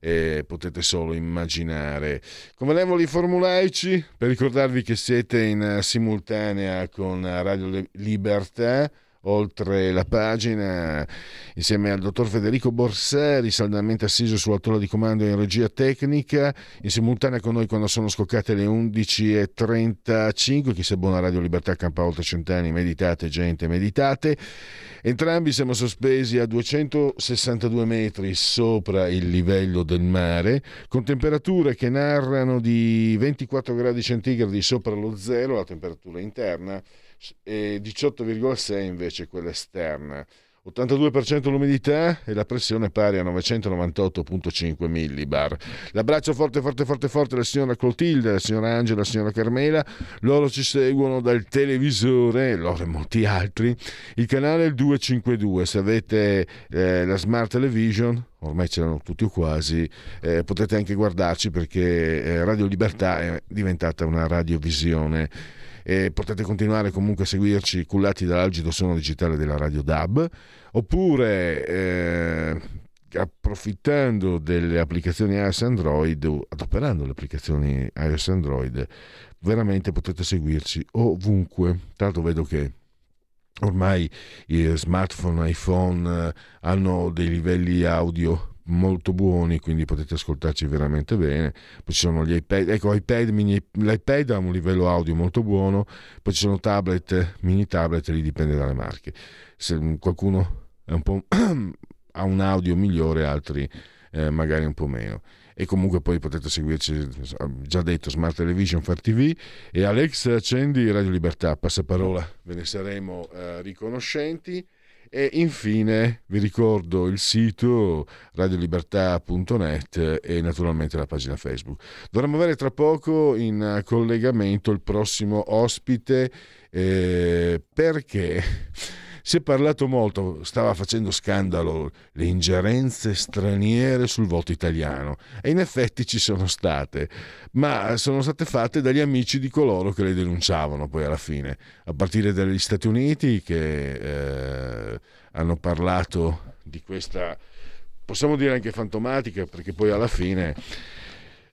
eh, potete solo immaginare. Convenevoli formulaici, per ricordarvi che siete in simultanea con Radio Libertà oltre la pagina insieme al dottor Federico Borseri saldamente assiso sulla tolla di comando in regia tecnica in simultanea con noi quando sono scoccate le 11.35 chi sia buona Radio Libertà campa oltre cent'anni meditate gente meditate. Entrambi siamo sospesi a 262 metri sopra il livello del mare con temperature che narrano di 24 gradi centigradi sopra lo zero la temperatura interna e 18,6 invece quella esterna. 82% l'umidità e la pressione pari a 998,5 millibar. L'abbraccio forte, forte, forte, forte alla signora Clotilde, alla signora Angela, alla signora Carmela. Loro ci seguono dal televisore, loro e molti altri. Il canale è il 252. Se avete eh, la smart television, ormai ce l'hanno tutti o quasi, eh, potete anche guardarci perché eh, Radio Libertà è diventata una radiovisione e potete continuare comunque a seguirci cullati dall'algido suono digitale della Radio DAB oppure eh, approfittando delle applicazioni iOS Android adoperando le applicazioni iOS Android veramente potete seguirci ovunque. Tanto vedo che ormai i smartphone iPhone eh, hanno dei livelli audio molto buoni, quindi potete ascoltarci veramente bene. Poi ci sono gli iPad, ecco, iPad mini, l'iPad ha un livello audio molto buono, poi ci sono tablet, mini tablet, lì dipende dalle marche. Se qualcuno un ha un audio migliore, altri eh, magari un po' meno. E comunque poi potete seguirci, già detto, Smart Television, Far TV e Alex accendi Radio Libertà, passaparola, ve ne saremo eh, riconoscenti. E infine vi ricordo il sito radiolibertà.net e naturalmente la pagina Facebook. Dovremmo avere tra poco in collegamento il prossimo ospite eh, perché si è parlato molto, stava facendo scandalo le ingerenze straniere sul voto italiano e in effetti ci sono state, ma sono state fatte dagli amici di coloro che le denunciavano poi alla fine, a partire dagli Stati Uniti che eh, hanno parlato di questa, possiamo dire anche fantomatica, perché poi alla fine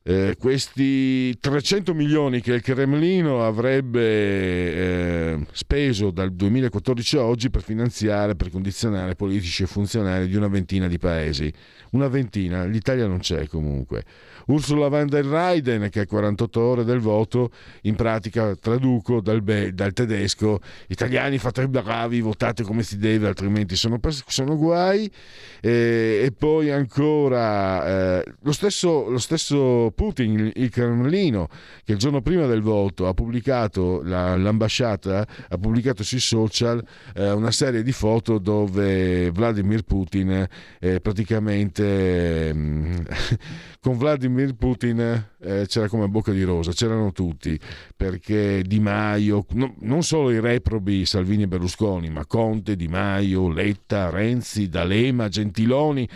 eh, questi 300 milioni che il Cremlino avrebbe eh, speso dal 2014 a oggi per finanziare, per condizionare politici e funzionari di una ventina di paesi. Una ventina, l'Italia non c'è comunque. Ursula von der Leyen, che è 48 ore del voto, in pratica traduco dal, be- dal tedesco, italiani fate bravi, votate come si deve, altrimenti sono, sono guai. Eh, e poi ancora eh, lo, stesso, lo stesso Putin, il Cremlino, che il giorno prima del voto ha pubblicato, la, l'ambasciata ha pubblicato sui social eh, una serie di foto dove Vladimir Putin eh, praticamente mm, con Vladimir Putin eh, c'era come bocca di rosa, c'erano tutti, perché Di Maio, no, non solo i reprobi Salvini e Berlusconi, ma Conte, Di Maio, Letta, Renzi, D'Alema, Gentiloni,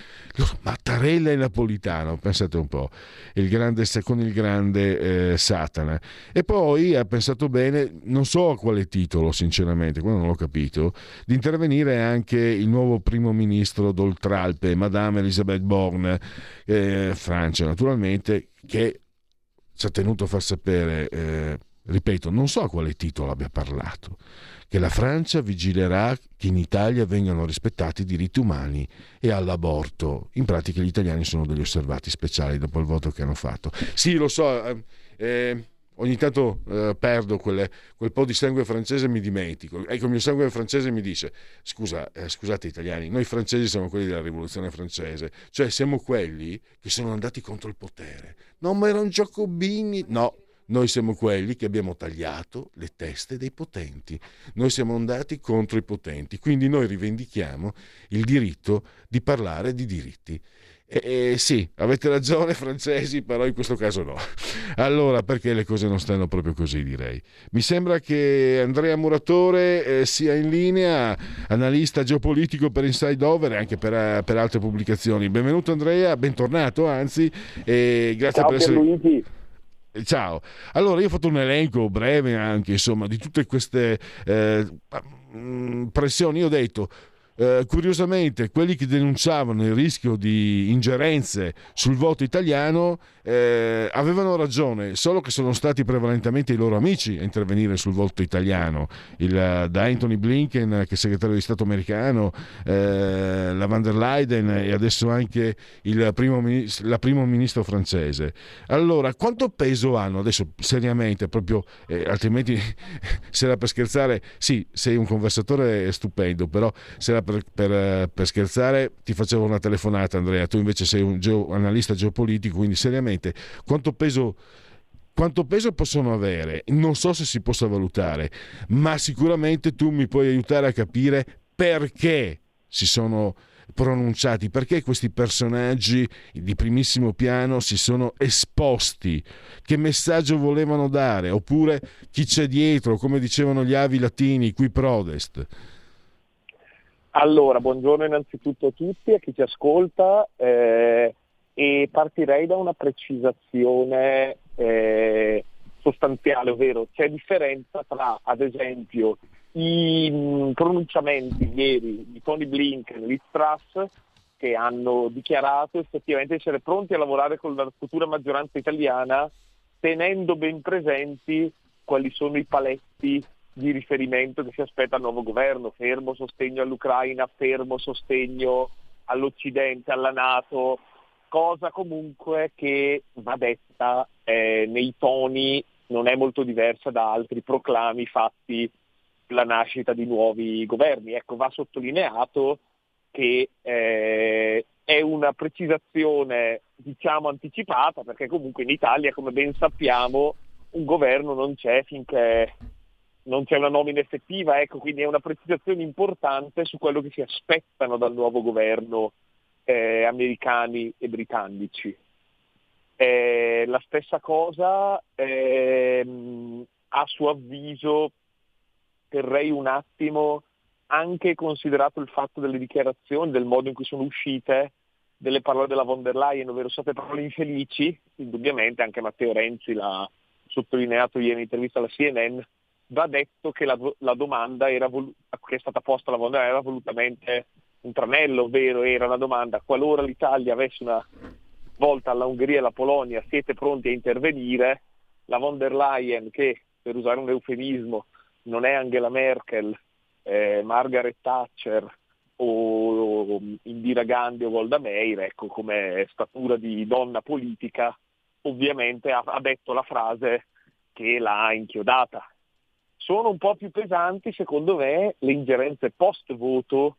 Mattarella e Napolitano, pensate un po', il grande, con il grande eh, Satana. E poi ha pensato bene, non so a quale titolo sinceramente, quello non l'ho capito, di intervenire anche il nuovo primo ministro d'Oltralpe, Madame Elisabeth Borne, eh, Francia naturalmente, che ci ha tenuto a far sapere, eh, ripeto, non so a quale titolo abbia parlato, che la Francia vigilerà che in Italia vengano rispettati i diritti umani e all'aborto. In pratica gli italiani sono degli osservati speciali dopo il voto che hanno fatto. Sì, lo so. Eh, eh ogni tanto eh, perdo quelle, quel po' di sangue francese e mi dimentico. Ecco, il mio sangue francese mi dice: Scusa, eh, scusate, italiani, noi francesi siamo quelli della rivoluzione francese, cioè siamo quelli che sono andati contro il potere. No, ma erano giacobini. No, noi siamo quelli che abbiamo tagliato le teste dei potenti. Noi siamo andati contro i potenti, quindi noi rivendichiamo il diritto di parlare di diritti. Eh, sì, avete ragione francesi, però in questo caso no. Allora, perché le cose non stanno proprio così, direi. Mi sembra che Andrea Muratore eh, sia in linea, analista geopolitico per Inside Over e anche per, eh, per, altre pubblicazioni. Benvenuto Andrea, bentornato anzi, e grazie Ciao per essere... Luigi. Eh, ciao, allora io ho fatto un elenco breve anche insomma di tutte queste eh, mm, pressioni. Io ho detto eh, curiosamente quelli che denunciavano il rischio di ingerenze sul voto italiano eh, avevano ragione, solo che sono stati prevalentemente i loro amici a intervenire sul voto italiano, il, da Anthony Blinken che è segretario di Stato americano, eh, la van der Leyen e adesso anche il primo, la primo ministro francese. Allora, quanto peso hanno adesso seriamente, proprio eh, altrimenti se era per scherzare, sì, sei un conversatore stupendo, però se era per, per, per scherzare ti facevo una telefonata Andrea, tu invece sei un analista geopolitico, quindi seriamente quanto peso quanto peso possono avere? Non so se si possa valutare, ma sicuramente tu mi puoi aiutare a capire perché si sono pronunciati, perché questi personaggi di primissimo piano si sono esposti, che messaggio volevano dare, oppure chi c'è dietro, come dicevano gli avi latini, qui prodest. Allora, buongiorno innanzitutto a tutti, a chi ci ascolta. Eh, e partirei da una precisazione eh, sostanziale, ovvero c'è differenza tra, ad esempio, i mh, pronunciamenti ieri di Tony Blinken e Liz Truss che hanno dichiarato effettivamente essere pronti a lavorare con la futura maggioranza italiana tenendo ben presenti quali sono i paletti di riferimento che si aspetta al nuovo governo, fermo sostegno all'Ucraina, fermo sostegno all'Occidente, alla Nato, cosa comunque che va detta eh, nei toni non è molto diversa da altri proclami fatti la nascita di nuovi governi. Ecco, va sottolineato che eh, è una precisazione diciamo anticipata perché comunque in Italia come ben sappiamo un governo non c'è finché non c'è una nomina effettiva, ecco, quindi è una precisazione importante su quello che si aspettano dal nuovo governo eh, americani e britannici. Eh, la stessa cosa ehm, a suo avviso terrei un attimo anche considerato il fatto delle dichiarazioni, del modo in cui sono uscite, delle parole della von der Leyen, ovvero state parole infelici, indubbiamente anche Matteo Renzi l'ha sottolineato ieri in intervista alla CNN, va detto che la, la domanda vol- che è stata posta alla von era volutamente un tranello, ovvero era una domanda, qualora l'Italia avesse una volta alla Ungheria e alla Polonia, siete pronti a intervenire? La von der Leyen, che per usare un eufemismo non è Angela Merkel, eh, Margaret Thatcher o, o Indira Gandhi o Golda Meir, ecco, come statura di donna politica, ovviamente ha, ha detto la frase che l'ha inchiodata. Sono un po' più pesanti, secondo me, le ingerenze post voto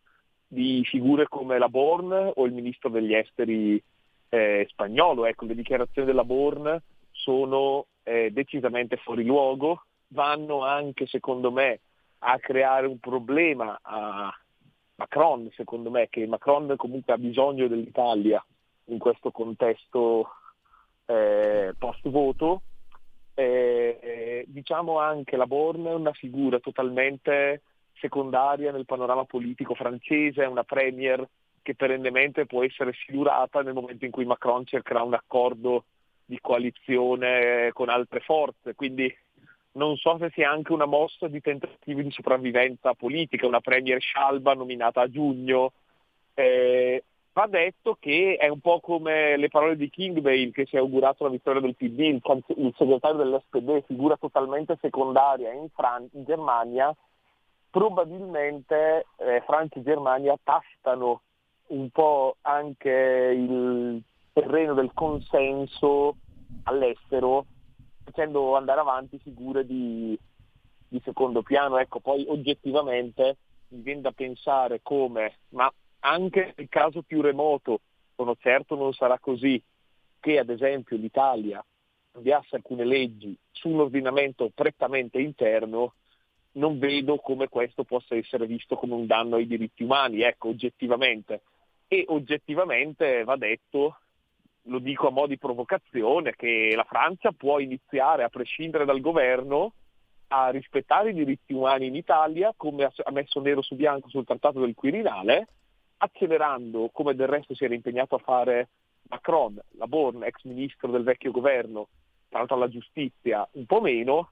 di figure come la Born o il ministro degli esteri eh, spagnolo. Ecco, le dichiarazioni della Born sono eh, decisamente fuori luogo, vanno anche, secondo me, a creare un problema a Macron, secondo me, che Macron comunque ha bisogno dell'Italia in questo contesto eh, post-voto. Eh, diciamo anche la Born è una figura totalmente secondaria nel panorama politico francese, è una premier che perennemente può essere silurata nel momento in cui Macron cercherà un accordo di coalizione con altre forze. Quindi non so se sia anche una mossa di tentativi di sopravvivenza politica, una premier Scialba nominata a giugno. Eh, va detto che è un po' come le parole di Kingbale che si è augurato la vittoria del PD, il, il segretario dell'SPD, figura totalmente secondaria in, Fran- in Germania, probabilmente eh, Francia e Germania tastano un po' anche il terreno del consenso all'estero facendo andare avanti figure di, di secondo piano. Ecco, poi oggettivamente mi viene da pensare come, ma anche nel caso più remoto, sono certo non sarà così, che ad esempio l'Italia cambiasse alcune leggi su un ordinamento prettamente interno, non vedo come questo possa essere visto come un danno ai diritti umani, ecco, oggettivamente. E oggettivamente va detto lo dico a mo' di provocazione, che la Francia può iniziare, a prescindere dal governo, a rispettare i diritti umani in Italia, come ha messo nero su bianco sul Trattato del Quirinale, accelerando, come del resto si era impegnato a fare Macron, la Born, ex ministro del vecchio governo, l'altro alla giustizia, un po' meno,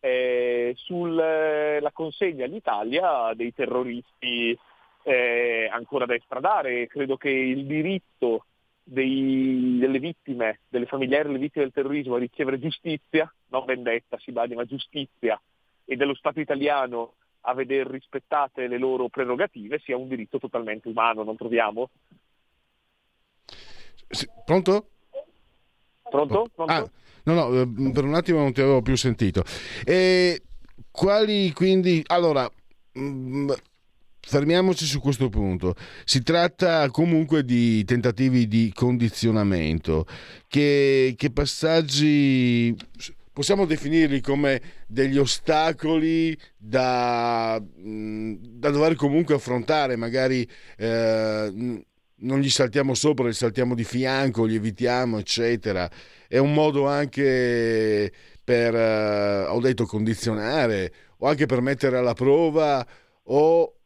eh, sulla consegna all'Italia dei terroristi eh, ancora da estradare. Credo che il diritto dei, delle vittime, delle familiari delle vittime del terrorismo a ricevere giustizia, non vendetta, si badi, ma giustizia, e dello Stato italiano a vedere rispettate le loro prerogative sia un diritto totalmente umano, non troviamo? Sì, pronto? Pronto? Pronto? Ah, no, no, eh, per un attimo non ti avevo più sentito. E quali quindi... Allora, mm, fermiamoci su questo punto. Si tratta comunque di tentativi di condizionamento. Che, che passaggi possiamo definirli come degli ostacoli da, da dover comunque affrontare, magari eh, non gli saltiamo sopra, li saltiamo di fianco, li evitiamo, eccetera. È un modo anche per, eh, ho detto, condizionare o anche per mettere alla prova o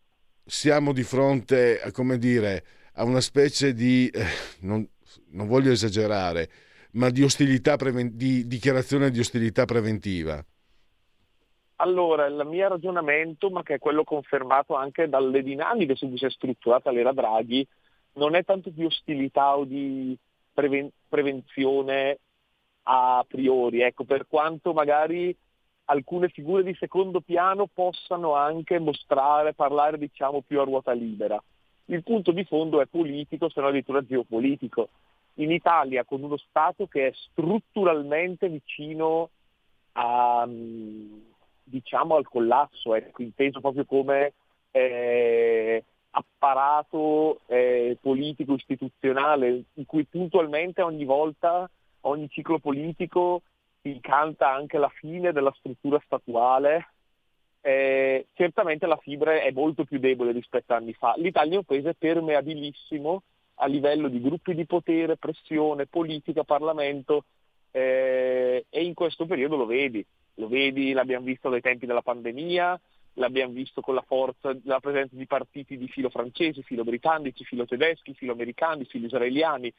siamo di fronte, a, come dire, a una specie di, eh, non, non, voglio esagerare, ma di preven- di dichiarazione di ostilità preventiva? Allora, il mio ragionamento, ma che è quello confermato anche dalle dinamiche su cui si è strutturata l'era Draghi, non è tanto di ostilità o di preven- prevenzione a priori, ecco, per quanto magari alcune figure di secondo piano possano anche mostrare, parlare diciamo più a ruota libera. Il punto di fondo è politico, se non addirittura geopolitico. In Italia con uno Stato che è strutturalmente vicino a, diciamo, al collasso, ecco, inteso proprio come eh, apparato eh, politico istituzionale in cui puntualmente ogni volta, ogni ciclo politico incanta anche la fine della struttura statuale eh, certamente la fibra è molto più debole rispetto a anni fa. L'Italia è un paese permeabilissimo a livello di gruppi di potere, pressione, politica, Parlamento eh, e in questo periodo lo vedi, lo vedi, l'abbiamo visto dai tempi della pandemia, l'abbiamo visto con la forza, la presenza di partiti di filo francesi, filo britannici, filo tedeschi, filo americani, filo israeliani,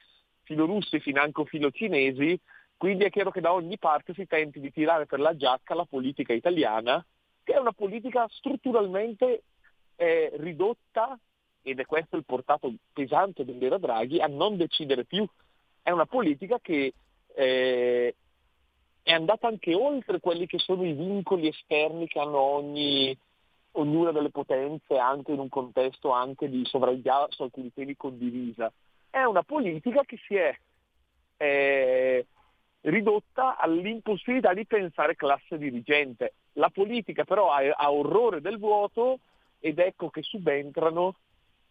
filo russi, financo filo cinesi, quindi è chiaro che da ogni parte si tenti di tirare per la giacca la politica italiana, che è una politica strutturalmente eh, ridotta, ed è questo il portato pesante dell'era Draghi, a non decidere più. È una politica che eh, è andata anche oltre quelli che sono i vincoli esterni che hanno ogni, ognuna delle potenze, anche in un contesto anche di sovranità su alcuni temi condivisa. È una politica che si è eh, ridotta all'impossibilità di pensare classe dirigente. La politica però ha, ha orrore del vuoto ed ecco che subentrano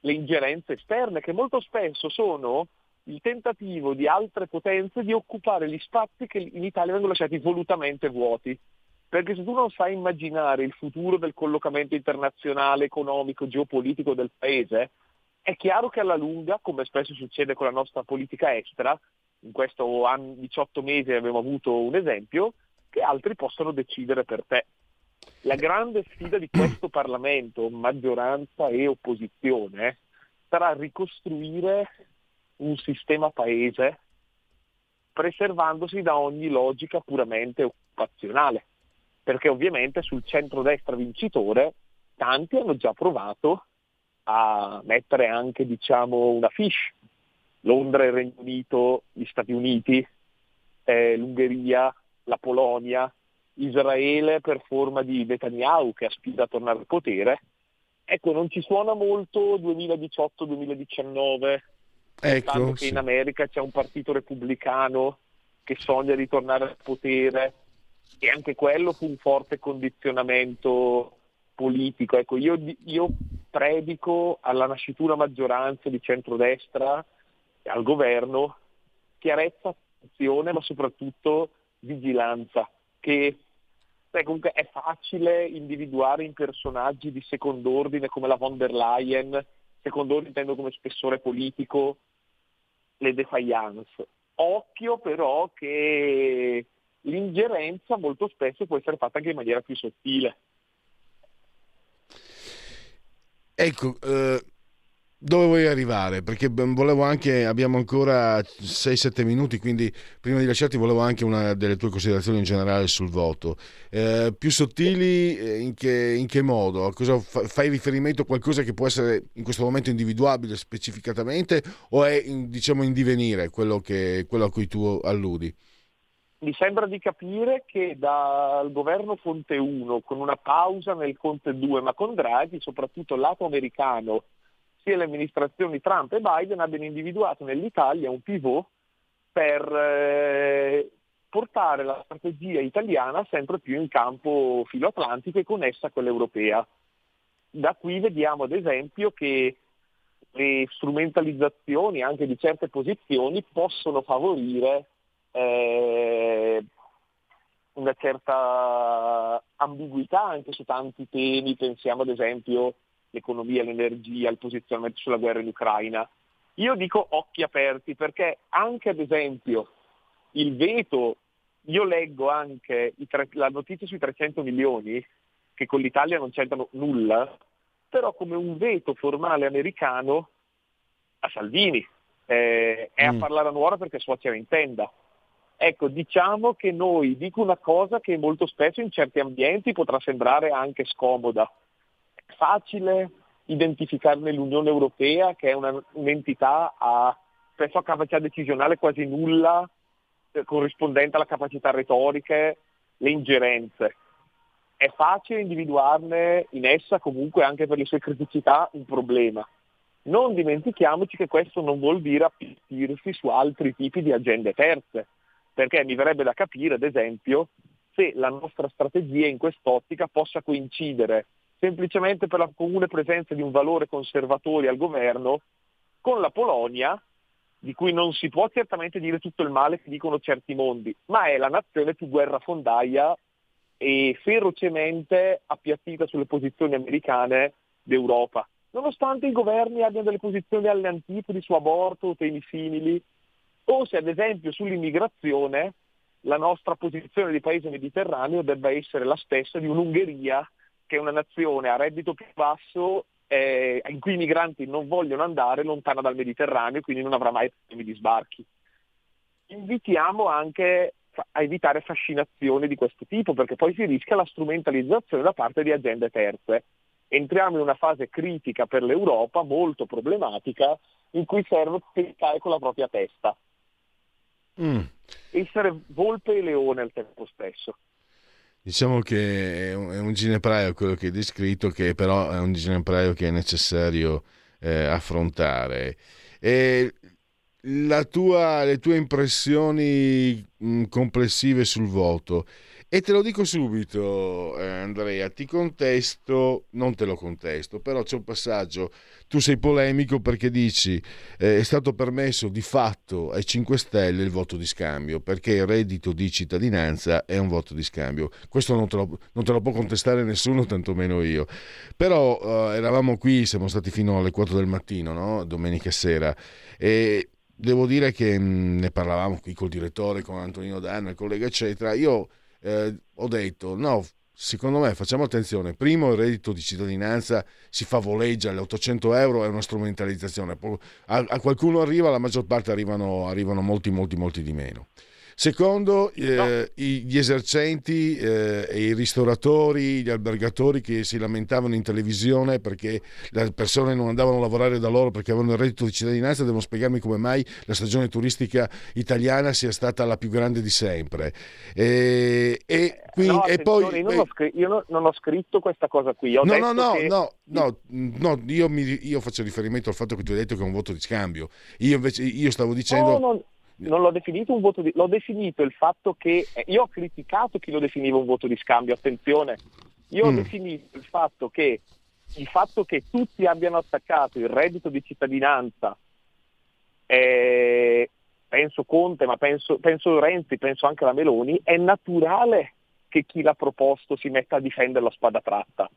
le ingerenze esterne che molto spesso sono il tentativo di altre potenze di occupare gli spazi che in Italia vengono lasciati volutamente vuoti. Perché se tu non sai immaginare il futuro del collocamento internazionale, economico, geopolitico del paese, è chiaro che alla lunga, come spesso succede con la nostra politica estera, in questi 18 mesi abbiamo avuto un esempio, che altri possono decidere per te. La grande sfida di questo Parlamento, maggioranza e opposizione, sarà ricostruire un sistema paese preservandosi da ogni logica puramente occupazionale, perché ovviamente sul centro-destra vincitore tanti hanno già provato a mettere anche diciamo, una fiche. Londra, il Regno Unito, gli Stati Uniti, eh, l'Ungheria, la Polonia, Israele per forma di Netanyahu che aspira a tornare al potere. Ecco, non ci suona molto 2018-2019, ecco, che sì. in America c'è un partito repubblicano che sogna di tornare al potere e anche quello fu un forte condizionamento politico. Ecco, io, io predico alla nascitura maggioranza di centrodestra e al governo chiarezza, azione, ma soprattutto vigilanza, che beh, comunque è facile individuare in personaggi di secondo ordine come la von der Leyen, secondo ordine intendo come spessore politico, le defiance. Occhio però che l'ingerenza molto spesso può essere fatta anche in maniera più sottile. Ecco, eh, dove vuoi arrivare? Perché volevo anche, abbiamo ancora 6-7 minuti, quindi prima di lasciarti volevo anche una delle tue considerazioni in generale sul voto. Eh, più sottili eh, in che, in che modo? Fa, fai riferimento a qualcosa che può essere in questo momento individuabile specificatamente o è in, diciamo in divenire quello, che, quello a cui tu alludi? mi sembra di capire che dal governo Conte 1, con una pausa nel Conte 2, ma con Draghi, soprattutto lato americano, sia le amministrazioni Trump e Biden abbiano individuato nell'Italia un pivot per eh, portare la strategia italiana sempre più in campo filoatlantico e con essa quella europea. Da qui vediamo ad esempio che le strumentalizzazioni anche di certe posizioni possono favorire eh, una certa ambiguità anche su tanti temi, pensiamo ad esempio all'economia, all'energia, al posizionamento sulla guerra in Ucraina. Io dico occhi aperti perché anche ad esempio il veto, io leggo anche tre, la notizia sui 300 milioni, che con l'Italia non c'entrano nulla, però come un veto formale americano a Salvini. Eh, è mm. a parlare a nuora perché suocera in tenda. Ecco, diciamo che noi, dico una cosa che molto spesso in certi ambienti potrà sembrare anche scomoda. Facile identificarne l'Unione Europea, che è una, un'entità a spesso a capacità decisionale quasi nulla, eh, corrispondente alla capacità retoriche, le ingerenze. È facile individuarne in essa comunque anche per le sue criticità un problema. Non dimentichiamoci che questo non vuol dire appestirsi su altri tipi di agende terze perché mi verrebbe da capire, ad esempio, se la nostra strategia in quest'ottica possa coincidere semplicemente per la comune presenza di un valore conservatore al governo con la Polonia, di cui non si può certamente dire tutto il male che dicono certi mondi, ma è la nazione più guerrafondaia e ferocemente appiattita sulle posizioni americane d'Europa, nonostante i governi abbiano delle posizioni alle antipodi su aborto o temi simili, o se ad esempio sull'immigrazione la nostra posizione di paese mediterraneo debba essere la stessa di un'Ungheria che è una nazione a reddito più basso eh, in cui i migranti non vogliono andare lontana dal Mediterraneo e quindi non avrà mai problemi di sbarchi. Invitiamo anche a evitare fascinazioni di questo tipo perché poi si rischia la strumentalizzazione da parte di agende terze. Entriamo in una fase critica per l'Europa, molto problematica, in cui serve pensare con la propria testa. Mm. Essere volpe e leone al tempo stesso. Diciamo che è un, ginepraio quello che hai descritto, che però è un ginepraio che è necessario eh, affrontare. E tua, le tue impressioni complessive sul voto. E te lo dico subito, eh, Andrea, ti contesto, non te lo contesto, però c'è un passaggio, tu sei polemico perché dici eh, è stato permesso di fatto ai 5 Stelle il voto di scambio, perché il reddito di cittadinanza è un voto di scambio. Questo non te lo, non te lo può contestare nessuno, tantomeno io. Però eh, eravamo qui, siamo stati fino alle 4 del mattino, no? domenica sera, e devo dire che mh, ne parlavamo qui col direttore, con Antonino Danno, il collega, eccetera. Io eh, ho detto no, secondo me facciamo attenzione, primo il reddito di cittadinanza si favoleggia, le 800 euro è una strumentalizzazione, a, a qualcuno arriva, la maggior parte arrivano, arrivano molti, molti, molti di meno. Secondo, eh, no. gli esercenti eh, e i ristoratori, gli albergatori che si lamentavano in televisione perché le persone non andavano a lavorare da loro perché avevano il reddito di cittadinanza, devono spiegarmi come mai la stagione turistica italiana sia stata la più grande di sempre. E, e, qui, no, e poi... Io, non scr- io non, non, ho scritto questa cosa qui. Ho no, no, no, che... no, no, no, io, mi, io faccio riferimento al fatto che tu hai detto che è un voto di scambio. Io invece io stavo dicendo... No, non l'ho definito un voto di... l'ho definito il fatto che eh, io ho criticato chi lo definiva un voto di scambio, attenzione, io mm. ho definito il fatto che il fatto che tutti abbiano attaccato il reddito di cittadinanza, eh, penso Conte, ma penso, penso Renzi, penso anche la Meloni, è naturale che chi l'ha proposto si metta a difendere la spada tratta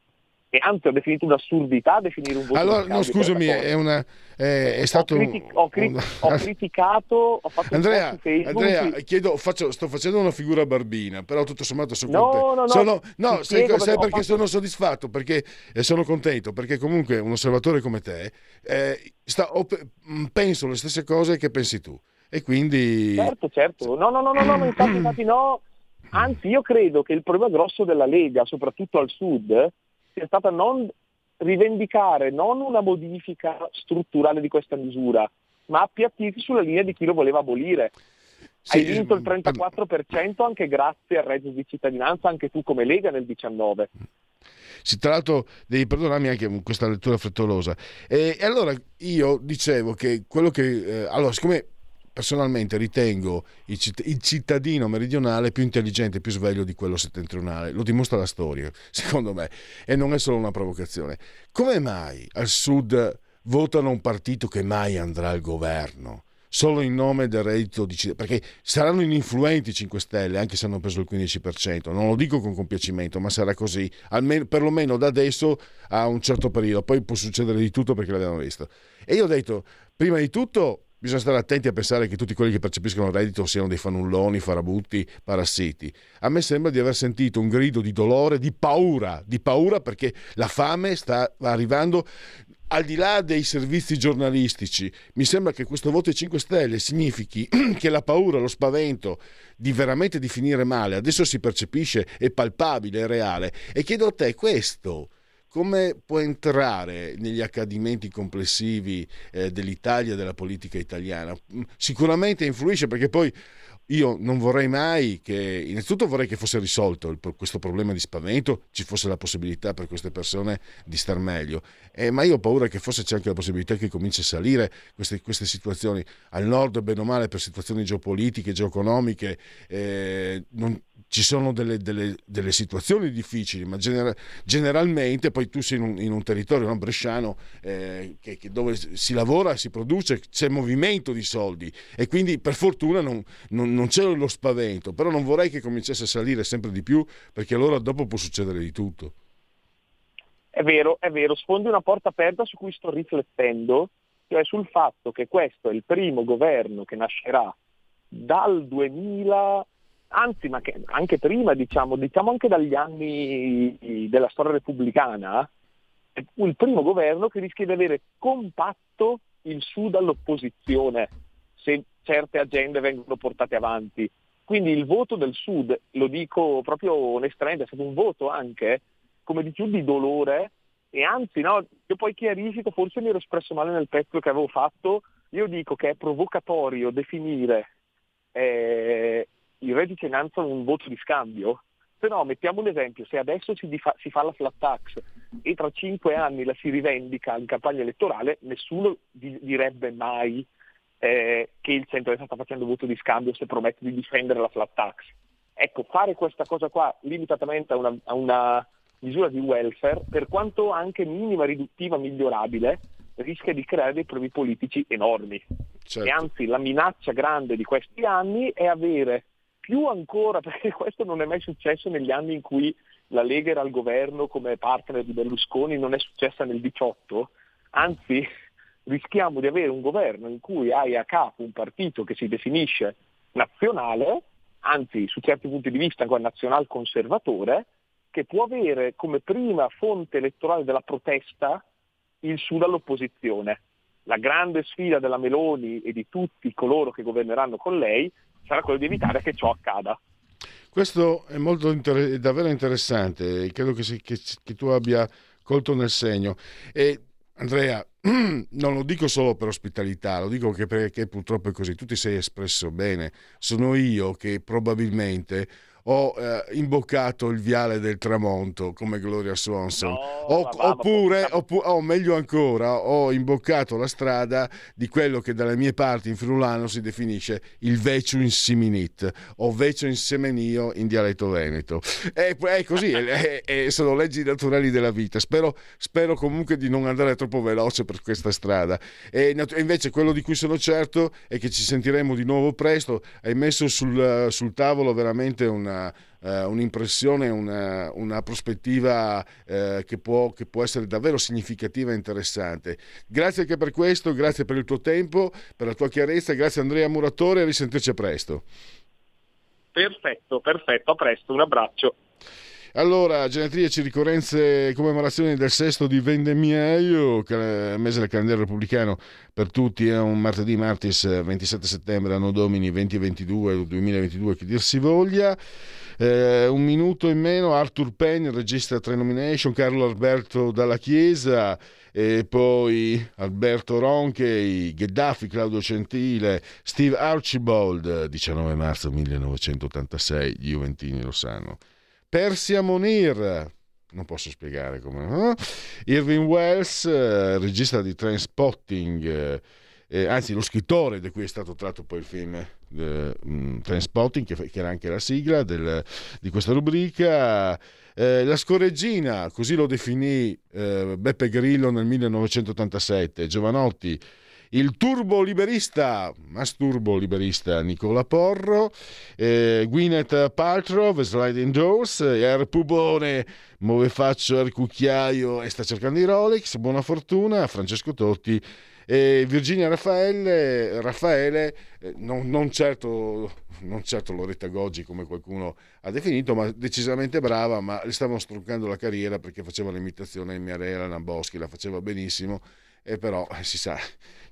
e anzi ho definito un'assurdità definire un voto allora no scusami è, una, è, è stato ho, critic- ho, cri- un... ho, criticato ho fatto Andrea, Andrea chiedo, faccio, sto facendo una figura barbina però tutto sommato sono no, contento no, no, sono, no sai, perché, sai perché fatto... sono soddisfatto? Perché eh, sono contento perché comunque un osservatore come te eh, sta, mm, penso le stesse cose che pensi tu. E quindi certo certo. No no no no, no infatti, infatti no. Anzi io credo che il problema grosso della Lega soprattutto al sud sia stata non rivendicare non una modifica strutturale di questa misura, ma appiattiti sulla linea di chi lo voleva abolire. Sì, Hai vinto il 34% anche grazie al reddito di cittadinanza, anche tu come Lega nel 19. Sì, tra l'altro devi perdonarmi anche questa lettura frettolosa. E, e allora io dicevo che quello che... Eh, allora, siccome personalmente ritengo il cittadino meridionale più intelligente, più sveglio di quello settentrionale. Lo dimostra la storia, secondo me, e non è solo una provocazione. Come mai al sud votano un partito che mai andrà al governo? Solo in nome del reddito di cittadinanza, perché saranno ininfluenti i 5 Stelle, anche se hanno preso il 15%. Non lo dico con compiacimento, ma sarà così, almeno, perlomeno da adesso a un certo periodo. Poi può succedere di tutto perché l'abbiamo visto. E io ho detto, prima di tutto, Bisogna stare attenti a pensare che tutti quelli che percepiscono il reddito siano dei fanulloni, farabutti, parassiti. A me sembra di aver sentito un grido di dolore, di paura, di paura perché la fame sta arrivando al di là dei servizi giornalistici. Mi sembra che questo voto ai 5 Stelle significhi che la paura, lo spavento di veramente di finire male, adesso si percepisce, è palpabile, è reale. E chiedo a te questo come può entrare negli accadimenti complessivi eh, dell'Italia della politica italiana? Mm, sicuramente influisce perché poi io non vorrei mai che, innanzitutto vorrei che fosse risolto il, questo problema di spavento, ci fosse la possibilità per queste persone di star meglio, eh, ma io ho paura che forse c'è anche la possibilità che cominci a salire queste, queste situazioni. Al nord, bene o male, per situazioni geopolitiche, geoeconomiche, eh, non, ci sono delle, delle, delle situazioni difficili, ma genera- generalmente poi tu sei in un, in un territorio no, bresciano eh, che, che dove si lavora, si produce, c'è movimento di soldi e quindi per fortuna non, non, non c'è lo spavento, però non vorrei che cominciasse a salire sempre di più perché allora dopo può succedere di tutto. È vero, è vero, sfondi una porta aperta su cui sto riflettendo, cioè sul fatto che questo è il primo governo che nascerà dal 2000 anzi ma che anche prima diciamo, diciamo anche dagli anni della storia repubblicana, il primo governo che rischia di avere compatto il Sud all'opposizione se certe agende vengono portate avanti. Quindi il voto del Sud, lo dico proprio onestamente, è stato un voto anche, come di più, di dolore e anzi, no, io poi chiarifico, forse mi ero espresso male nel pezzo che avevo fatto, io dico che è provocatorio definire eh, il reddito di cittadinanza un voto di scambio, se no mettiamo un esempio, se adesso si, difa- si, fa la flat tax e tra cinque anni la si rivendica in campagna elettorale, nessuno di- direbbe mai eh, che il centro-destra sta facendo voto di scambio se promette di difendere la flat tax. Ecco, fare questa cosa qua limitatamente a una, a una misura di welfare, per quanto anche minima, riduttiva, migliorabile, rischia di creare dei problemi politici enormi. Certo. E anzi la minaccia grande di questi anni è avere più ancora, perché questo non è mai successo negli anni in cui la Lega era al governo come partner di Berlusconi, non è successa nel 18, anzi rischiamo di avere un governo in cui hai a capo un partito che si definisce nazionale, anzi su certi punti di vista ancora nazional conservatore, che può avere come prima fonte elettorale della protesta il Sud all'opposizione. La grande sfida della Meloni e di tutti coloro che governeranno con lei sarà quello di evitare che ciò accada. Questo è, inter- è davvero interessante, credo che, si, che, che, tu abbia colto nel segno. E Andrea, non lo dico solo per ospitalità, lo dico perché purtroppo è così, tu ti sei espresso bene, sono io che probabilmente ho eh, imboccato il viale del tramonto come Gloria Swanson, no, o, va, oppure, o meglio ancora, ho imboccato la strada di quello che dalle mie parti in friulano si definisce il vecio in siminit o vecio in semenio in dialetto veneto. È, è così, è, è, sono leggi naturali della vita. Spero, spero, comunque di non andare troppo veloce per questa strada. E, invece quello di cui sono certo è che ci sentiremo di nuovo presto. Hai messo sul, sul tavolo veramente una uh, un'impressione, una, una prospettiva uh, che, può, che, può, essere davvero significativa e interessante. Grazie anche per questo, grazie per il tuo tempo, per la tua chiarezza, grazie Andrea Muratore, a risentirci presto. Perfetto, perfetto, a presto, un abbraccio. Allora, genetriaci, ricorrenze, commemorazioni del sesto di vendemmiaio, mese del calendario repubblicano per tutti, è un martedì, martis 27 settembre, anno domini 2022, 2022, che dir si voglia. Eh, un minuto in meno, Arthur Penn, regista tre nomination, Carlo Alberto Dalla Chiesa, e poi Alberto Ronche, Gheddafi, Claudio Centile, Steve Archibald, 19 marzo 1986, gli Juventini lo sanno. Persia Monir, non posso spiegare come. No? Irving Wells, eh, regista di Trainspotting, eh, eh, anzi lo scrittore di cui è stato tratto poi il film eh, mm, Trainspotting, che, che, era anche la sigla del, di questa rubrica. Eh, la scorreggina, così lo definì eh, Beppe Grillo nel 1987, Giovanotti il turbo liberista, masturbo liberista Nicola Porro, eh, Gwyneth Paltrow, Sliding Doors, Air Pubone, Muove Faccio Air Cucchiaio e sta cercando i Rolex, buona fortuna, Francesco Totti e Virginia Raffaele, Raffaele eh, non, non, certo, non certo Loretta Goggi come qualcuno ha definito, ma decisamente brava, ma le stavano struccando la carriera perché faceva l'imitazione di Miarela Namboschi, la faceva benissimo, e però eh, si sa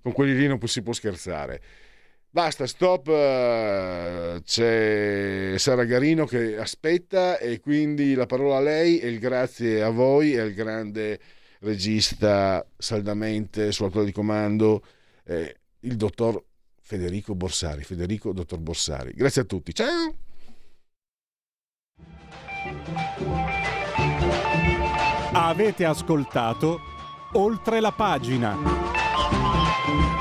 con quelli lì non si può scherzare. Basta, stop, eh, c'è Sara Garino che aspetta e quindi la parola a lei e il grazie a voi e al grande regista saldamente sulla tua di comando, eh, il dottor Federico Borsari. Federico, dottor Borsari. Grazie a tutti. Ciao! Avete ascoltato oltre la pagina. Thank you.